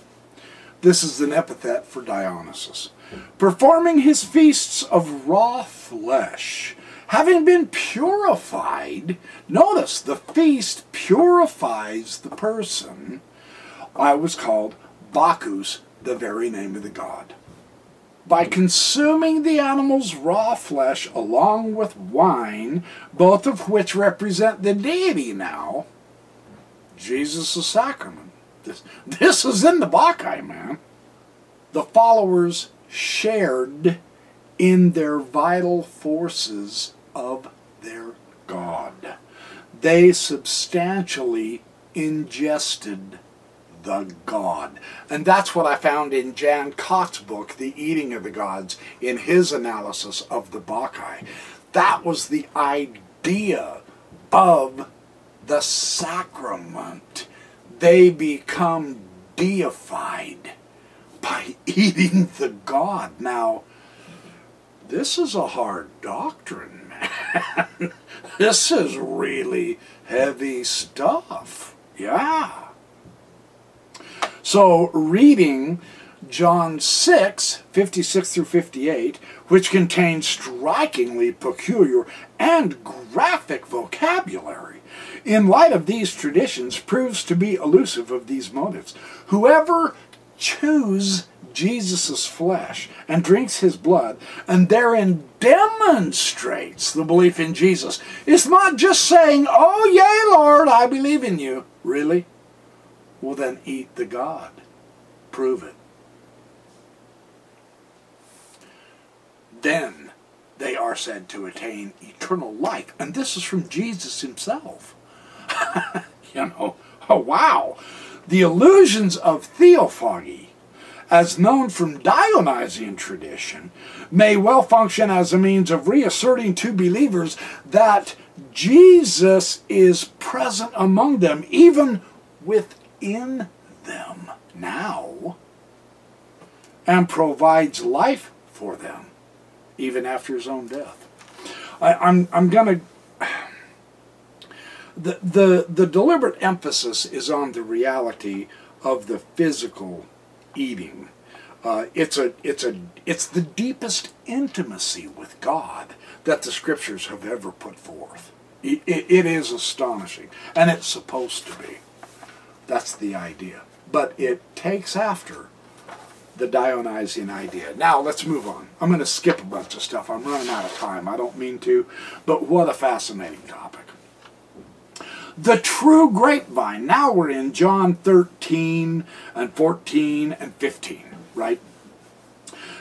This is an epithet for Dionysus. Performing his feasts of raw flesh, having been purified, notice the feast purifies the person. I was called Bacchus, the very name of the god. By consuming the animal's raw flesh along with wine, both of which represent the deity now, Jesus' sacrament. This, this is in the Bacchae, man. The followers shared in their vital forces of their God. They substantially ingested the God. And that's what I found in Jan Kott's book, The Eating of the Gods, in his analysis of the Bacchae. That was the idea of the sacrament. They become deified by [LAUGHS] eating the God. Now, this is a hard doctrine, [LAUGHS] man. this is really heavy stuff. Yeah. So, reading John 6, 56 through 58, which contains strikingly peculiar and graphic vocabulary, in light of these traditions, proves to be elusive of these motives. Whoever chews Jesus' flesh and drinks his blood and therein demonstrates the belief in Jesus. is not just saying, Oh, yea, Lord, I believe in you. Really? Well, then eat the God. Prove it. Then they are said to attain eternal life. And this is from Jesus himself. [LAUGHS] you know, oh, wow. The illusions of theophany as known from Dionysian tradition, may well function as a means of reasserting to believers that Jesus is present among them, even within them now, and provides life for them, even after his own death. I, I'm, I'm going to. The, the, the deliberate emphasis is on the reality of the physical eating. Uh, it's a it's a it's the deepest intimacy with God that the scriptures have ever put forth. It, it, it is astonishing, and it's supposed to be. That's the idea. But it takes after the Dionysian idea. Now let's move on. I'm going to skip a bunch of stuff. I'm running out of time. I don't mean to, but what a fascinating topic. The true grapevine. Now we're in John 13 and 14 and 15, right?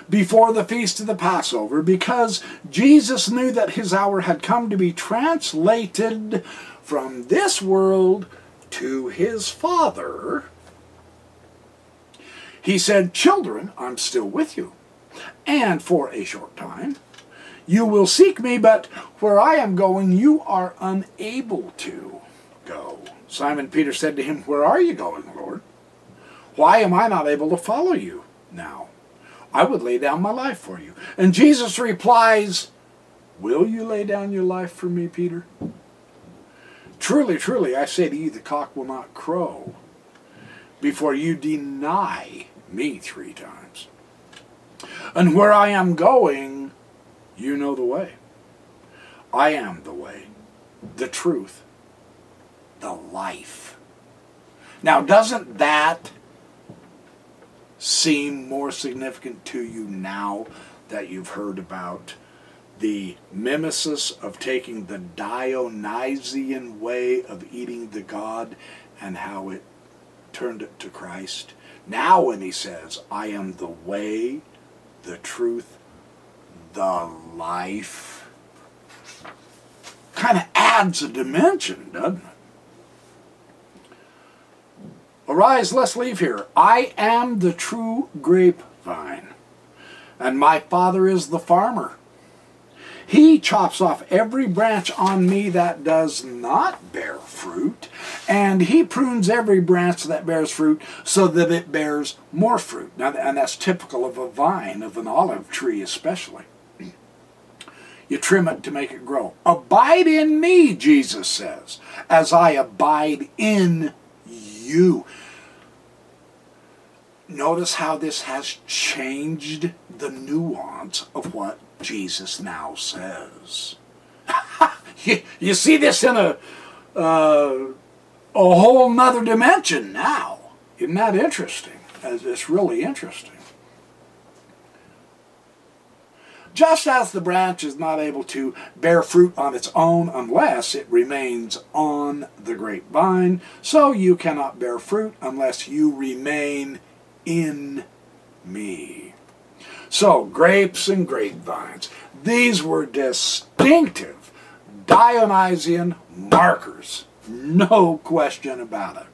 Before the feast of the Passover, because Jesus knew that his hour had come to be translated from this world to his Father, he said, Children, I'm still with you, and for a short time. You will seek me, but where I am going, you are unable to. Simon Peter said to him, Where are you going, Lord? Why am I not able to follow you now? I would lay down my life for you. And Jesus replies, Will you lay down your life for me, Peter? Truly, truly, I say to you, the cock will not crow before you deny me three times. And where I am going, you know the way. I am the way, the truth, the life. Now, doesn't that seem more significant to you now that you've heard about the mimesis of taking the Dionysian way of eating the God and how it turned it to Christ? Now, when he says, I am the way, the truth, the life, kind of adds a dimension, doesn't it? Arise, let's leave here. I am the true grapevine, and my Father is the farmer. He chops off every branch on me that does not bear fruit, and he prunes every branch that bears fruit so that it bears more fruit. Now, and that's typical of a vine, of an olive tree especially. You trim it to make it grow. Abide in me, Jesus says, as I abide in you. Notice how this has changed the nuance of what Jesus now says. [LAUGHS] you, you, see this in a, uh, a whole nother dimension now. Isn't that interesting? It's really interesting. Just as the branch is not able to bear fruit on its own unless it remains on the grapevine, so you cannot bear fruit unless you remain in me. So, grapes and grapevines, these were distinctive Dionysian markers. No question about it.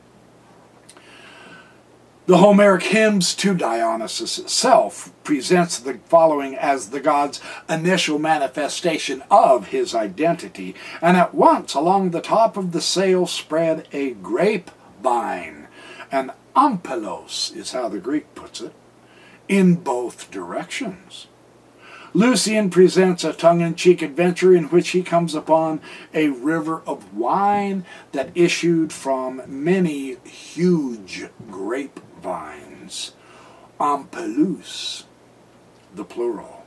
The Homeric hymns to Dionysus itself presents the following as the god's initial manifestation of his identity, and at once along the top of the sail spread a grapevine, an ampelos is how the Greek puts it, in both directions. Lucian presents a tongue-in-cheek adventure in which he comes upon a river of wine that issued from many huge grape vines, ampelus, the plural.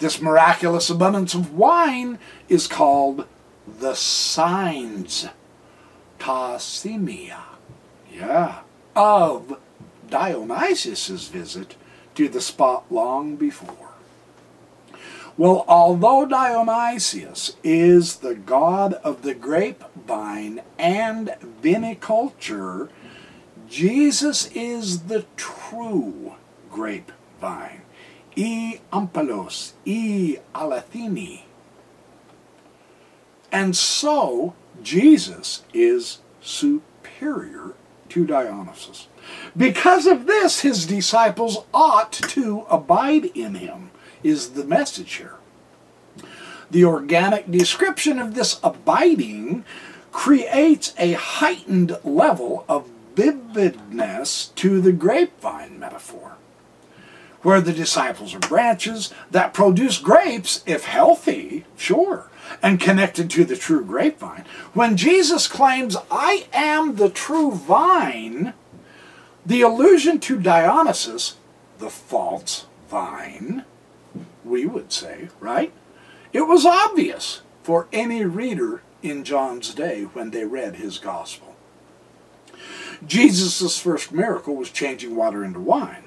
This miraculous abundance of wine is called the signs, ta simia, yeah, of Dionysius's visit to the spot long before. Well, although Dionysius is the god of the grapevine and viniculture, Jesus is the true grapevine. E ampalos, e alathini. And so, Jesus is superior to Dionysus. Because of this, his disciples ought to abide in him, is the message here. The organic description of this abiding creates a heightened level of vividness to the grapevine metaphor, where the disciples are branches that produce grapes, if healthy, sure, and connected to the true grapevine. When Jesus claims, I am the true vine, the allusion to Dionysus, the false vine, we would say, right? It was obvious for any reader in John's day when they read his gospel. Jesus' first miracle was changing water into wine.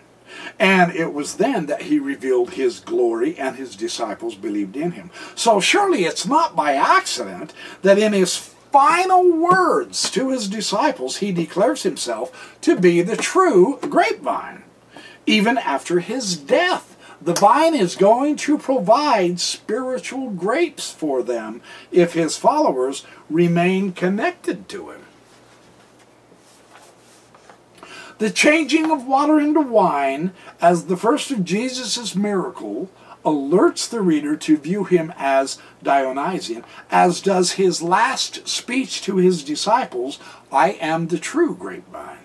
And it was then that he revealed his glory and his disciples believed in him. So surely it's not by accident that in his final words to his disciples he declares himself to be the true grapevine. Even after his death, the vine is going to provide spiritual grapes for them if his followers remain connected to him. The changing of water into wine as the first of Jesus' miracle alerts the reader to view him as Dionysian, as does his last speech to his disciples, I am the true grapevine.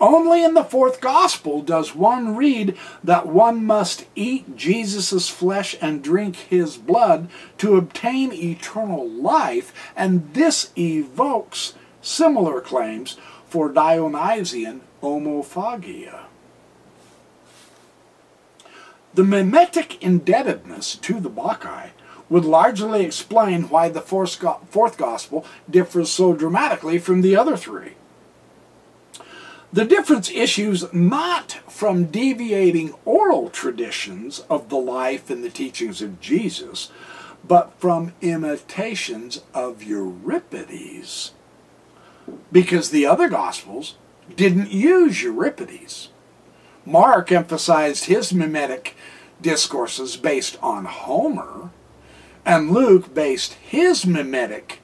Only in the fourth gospel does one read that one must eat Jesus' flesh and drink his blood to obtain eternal life, and this evokes similar claims for Dionysian homophagia. The mimetic indebtedness to the Bacchae would largely explain why the fourth gospel differs so dramatically from the other three. The difference issues not from deviating oral traditions of the life and the teachings of Jesus, but from imitations of Euripides. Because the other Gospels didn't use Euripides. Mark emphasized his mimetic discourses based on Homer, and Luke based his mimetic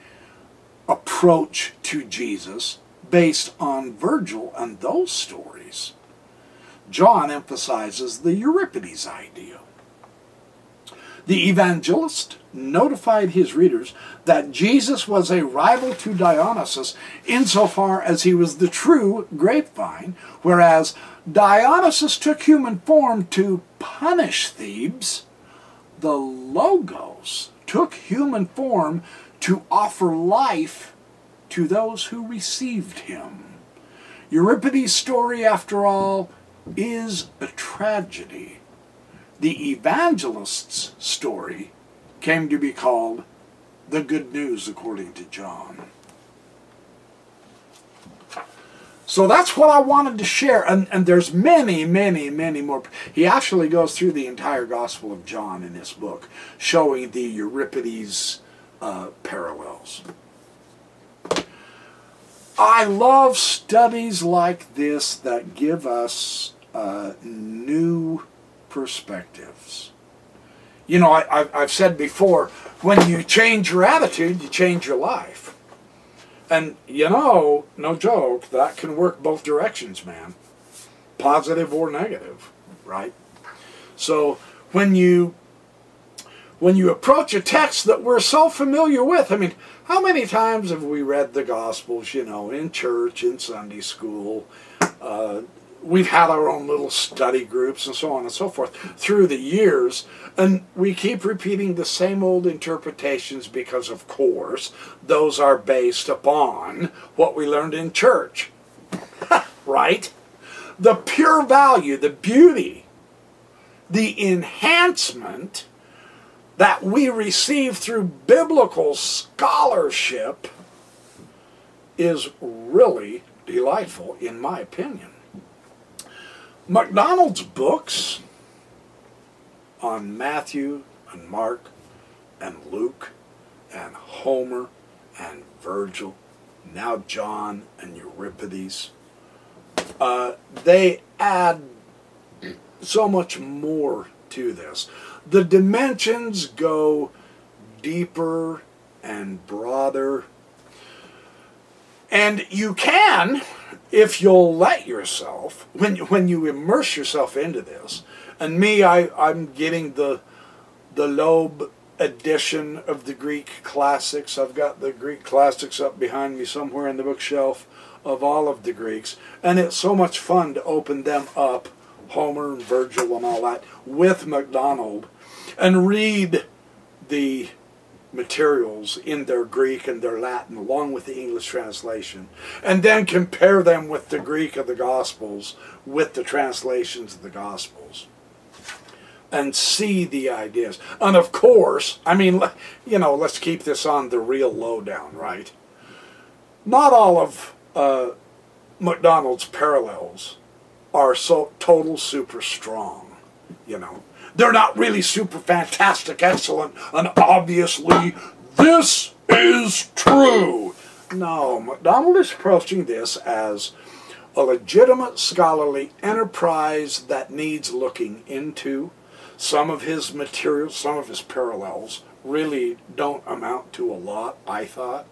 approach to Jesus based on Virgil and those stories. John emphasizes the Euripides idea. The evangelist notified his readers that Jesus was a rival to Dionysus insofar as he was the true grapevine, whereas Dionysus took human form to punish Thebes. The Logos took human form to offer life to those who received him. Euripides' story, after all, is a tragedy. The evangelist's story came to be called the good news according to John. So that's what I wanted to share. And, and there's many, many, many more. He actually goes through the entire Gospel of John in this book, showing the Euripides uh, parallels. I love studies like this that give us uh, new perspectives. You know, I, have said before, when you change your attitude, you change your life. And you know, no joke, that can work both directions, man. Positive or negative, right? So when you when you approach a text that we're so familiar with, I mean, how many times have we read the Gospels, you know, in church, in Sunday school? Uh, we've had our own little study groups and so on and so forth through the years, and we keep repeating the same old interpretations because, of course, those are based upon what we learned in church. [LAUGHS] right? The pure value, the beauty, the enhancement that we receive through biblical scholarship is really delightful, in my opinion. MacDonald's books on Matthew and Mark and Luke and Homer and Virgil, now John and Euripides, uh, they add so much more to this. The dimensions go deeper and broader. And you can, if you'll let yourself, when, when you immerse yourself into this, and me, I, I'm getting the, the Loeb edition of the Greek classics. I've got the Greek classics up behind me somewhere in the bookshelf of all of the Greeks. And it's so much fun to open them up, Homer and Virgil and all that, with MacDonald, and read the materials in their Greek and their Latin along with the English translation, and then compare them with the Greek of the Gospels with the translations of the Gospels and see the ideas. And of course, I mean, you know, let's keep this on the real lowdown, right? Not all of uh, MacDonald's parallels are so total super strong, you know. They're not really super fantastic, excellent, and obviously this is true. No, MacDonald is approaching this as a legitimate scholarly enterprise that needs looking into some of his materials, some of his parallels, really don't amount to a lot, I thought.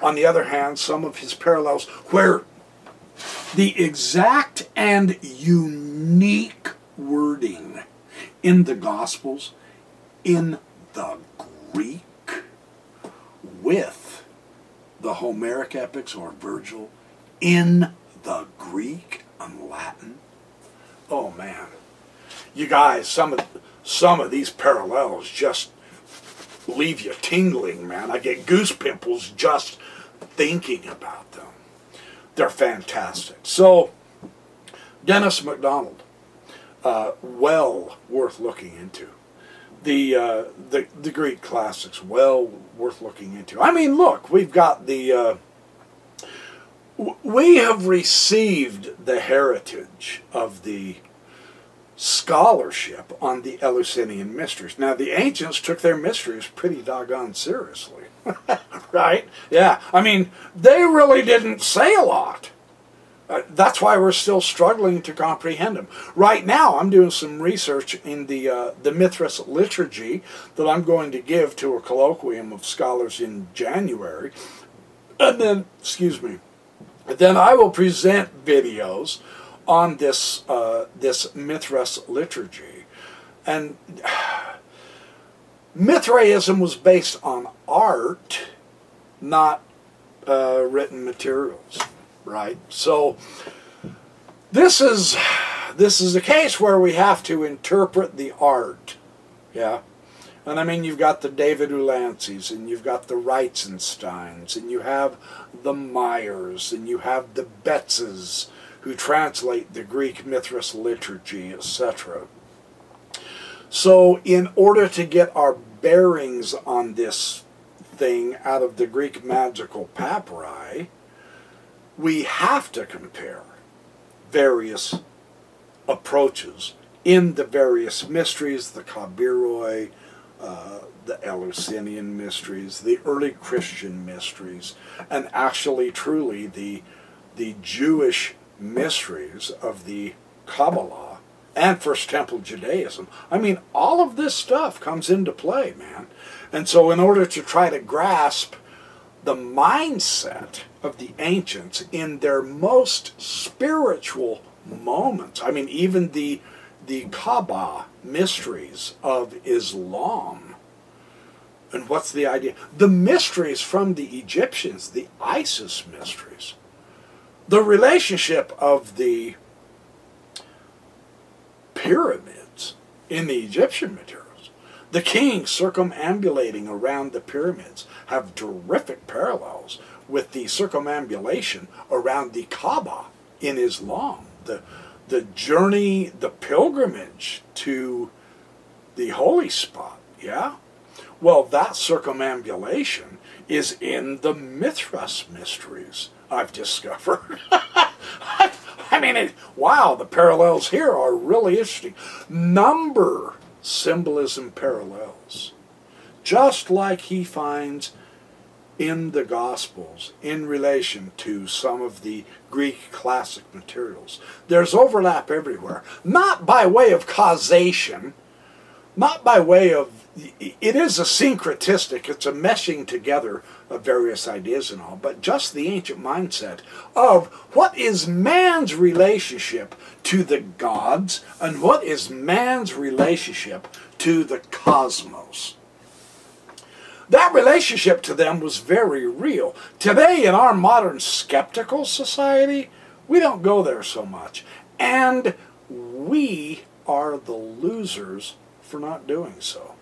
On the other hand, some of his parallels, where the exact and unique wording in the Gospels, in the Greek, with the Homeric epics or Virgil, in the Greek and Latin. Oh man, you guys, some of some of these parallels just leave you tingling, man. I get goose pimples just thinking about them. They're fantastic. So, Dennis MacDonald, uh, well worth looking into. The, uh, the the Greek classics, well worth looking into. I mean, look, we've got the. Uh, we have received the heritage of the scholarship on the Eleusinian mysteries. Now, the ancients took their mysteries pretty doggone seriously. [LAUGHS] right? Yeah. I mean, they really didn't say a lot. Uh, that's why we're still struggling to comprehend them. Right now, I'm doing some research in the uh, the Mithras liturgy that I'm going to give to a colloquium of scholars in January, and then, excuse me, then I will present videos on this uh, this Mithras liturgy, and [SIGHS] Mithraism was based on art, not uh, written materials, right? So this is this is a case where we have to interpret the art, yeah. And I mean, you've got the David Ulansys, and you've got the Reitzensteins, and you have the Meyers, and you have the Betzes, who translate the Greek Mithras liturgy, etc. So, in order to get our bearings on this thing out of the Greek magical papyri, we have to compare various approaches in the various mysteries, the Kabiroi, uh, the Eleusinian mysteries, the early Christian mysteries, and actually, truly, the the Jewish mysteries of the Kabbalah and First Temple Judaism. I mean, all of this stuff comes into play, man. And so, in order to try to grasp the mindset of the ancients in their most spiritual moments, I mean, even the the Kaaba mysteries of Islam. And what's the idea? The mysteries from the Egyptians, the Isis mysteries the relationship of the pyramids in the Egyptian materials, the kings circumambulating around the pyramids have terrific parallels with the circumambulation around the Kaaba in Islam. The, the journey, the pilgrimage to the holy spot, yeah? Well, that circumambulation is in the Mithras mysteries I've discovered. [LAUGHS] I mean, it, wow, the parallels here are really interesting. Number symbolism parallels, just like he finds in the Gospels in relation to some of the Greek classic materials. There's overlap everywhere, not by way of causation, not by way of it is a syncretistic, it's a meshing together of various ideas and all, but just the ancient mindset of what is man's relationship to the gods and what is man's relationship to the cosmos. That relationship to them was very real. Today, in our modern skeptical society, we don't go there so much. And we are the losers for not doing so.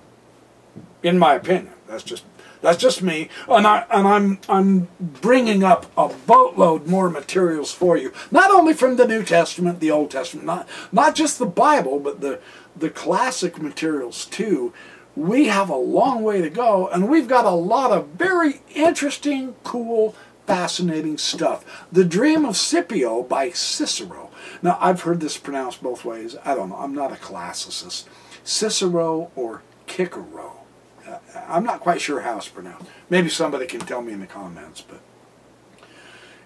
In my opinion, that's just that's just me, and I and I'm I'm bringing up a boatload more materials for you, not only from the New Testament, the Old Testament, not not just the Bible, but the the classic materials too. We have a long way to go, and we've got a lot of very interesting, cool, fascinating stuff. The Dream of Scipio by Cicero. Now, I've heard this pronounced both ways. I don't know. I'm not a classicist. Cicero or Cicero. Uh, I'm not quite sure how it's pronounced. Maybe somebody can tell me in the comments. But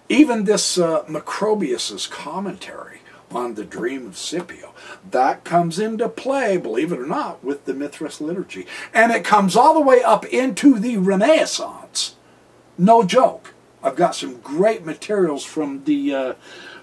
even this uh, Macrobius's commentary on the dream of Scipio, that comes into play, believe it or not, with the Mithras liturgy. And it comes all the way up into the Renaissance. No joke. I've got some great materials from the uh,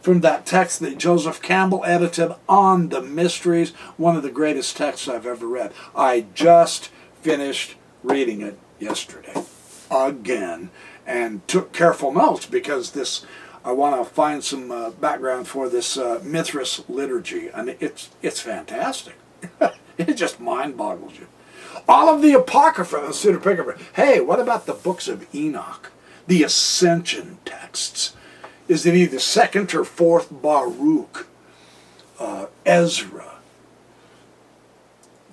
from that text that Joseph Campbell edited on the mysteries, one of the greatest texts I've ever read. I just finished reading it yesterday again and took careful notes because this I want to find some uh, background for this uh, Mithras liturgy and it's it's fantastic. [LAUGHS] it just mind boggles you. All of the Apocrypha and Pseudepigrapha. Hey, what about the books of Enoch? The Ascension texts is it either second or fourth Baruch, uh, Ezra.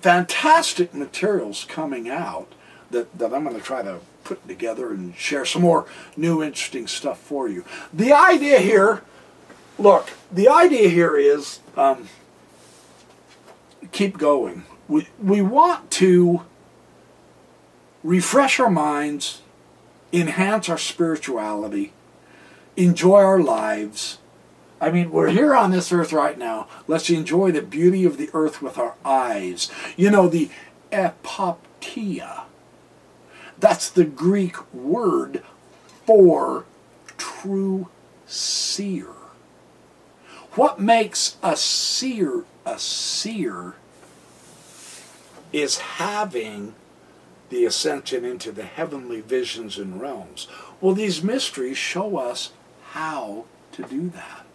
Fantastic materials coming out that, that I'm going to try to put together and share some more new interesting stuff for you. The idea here, look, the idea here is um, keep going. We, we want to refresh our minds, enhance our spirituality, enjoy our lives. I mean, we're here on this earth right now. Let's enjoy the beauty of the earth with our eyes. You know, the epoptia. That's the Greek word for true seer. What makes a seer a seer is having the ascension into the heavenly visions and realms. Well, these mysteries show us how to do that.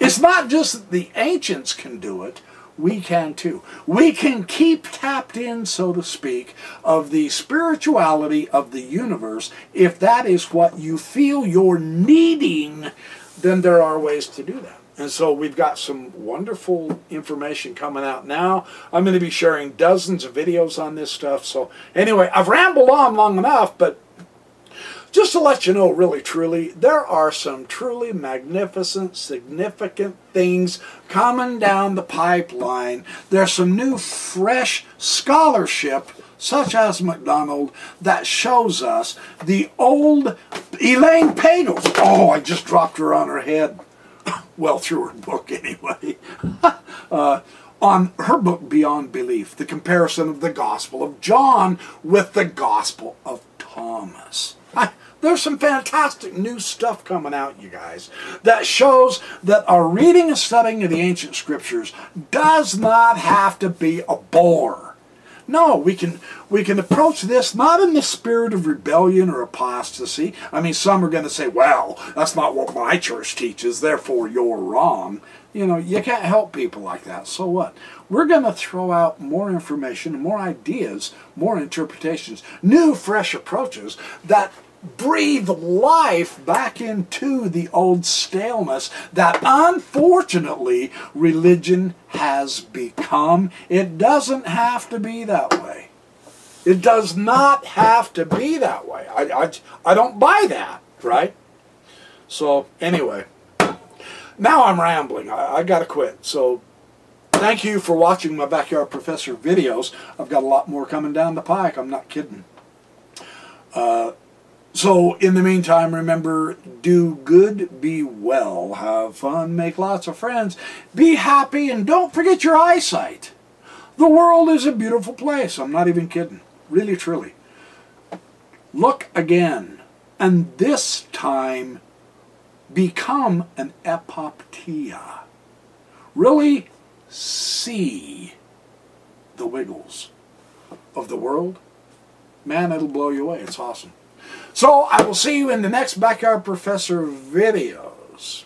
It's not just that the ancients can do it, we can too. We can keep tapped in, so to speak, of the spirituality of the universe. If that is what you feel you're needing, then there are ways to do that. And so we've got some wonderful information coming out now. I'm going to be sharing dozens of videos on this stuff. So anyway, I've rambled on long enough, but just to let you know, really truly, there are some truly magnificent, significant things coming down the pipeline. There's some new, fresh scholarship, such as MacDonald, that shows us the old Elaine Pagels. Oh, I just dropped her on her head. [LAUGHS] well, through her book, anyway. [LAUGHS] uh, on her book Beyond Belief, the comparison of the Gospel of John with the Gospel of Thomas. I, there's some fantastic new stuff coming out, you guys, that shows that our reading and studying of the ancient scriptures does not have to be a bore. No, we can we can approach this not in the spirit of rebellion or apostasy. I mean, some are going to say, "Well, that's not what my church teaches, therefore you're wrong." You know, you can't help people like that. So what? We're going to throw out more information, more ideas, more interpretations, new, fresh approaches that breathe life back into the old staleness that unfortunately religion has become. It doesn't have to be that way. It does not have to be that way. I, I, I don't buy that, right? So, anyway, now I'm rambling. I, I got to quit. So thank you for watching my Backyard Professor videos. I've got a lot more coming down the pike. I'm not kidding. Uh, so in the meantime, remember, do good, be well, have fun, make lots of friends, be happy, and don't forget your eyesight. The world is a beautiful place. I'm not even kidding. Really, truly. Look again. And this time, become an epoptia. Really see the wiggles of the world. Man, it'll blow you away. It's awesome. So I will see you in the next Backyard Professor videos.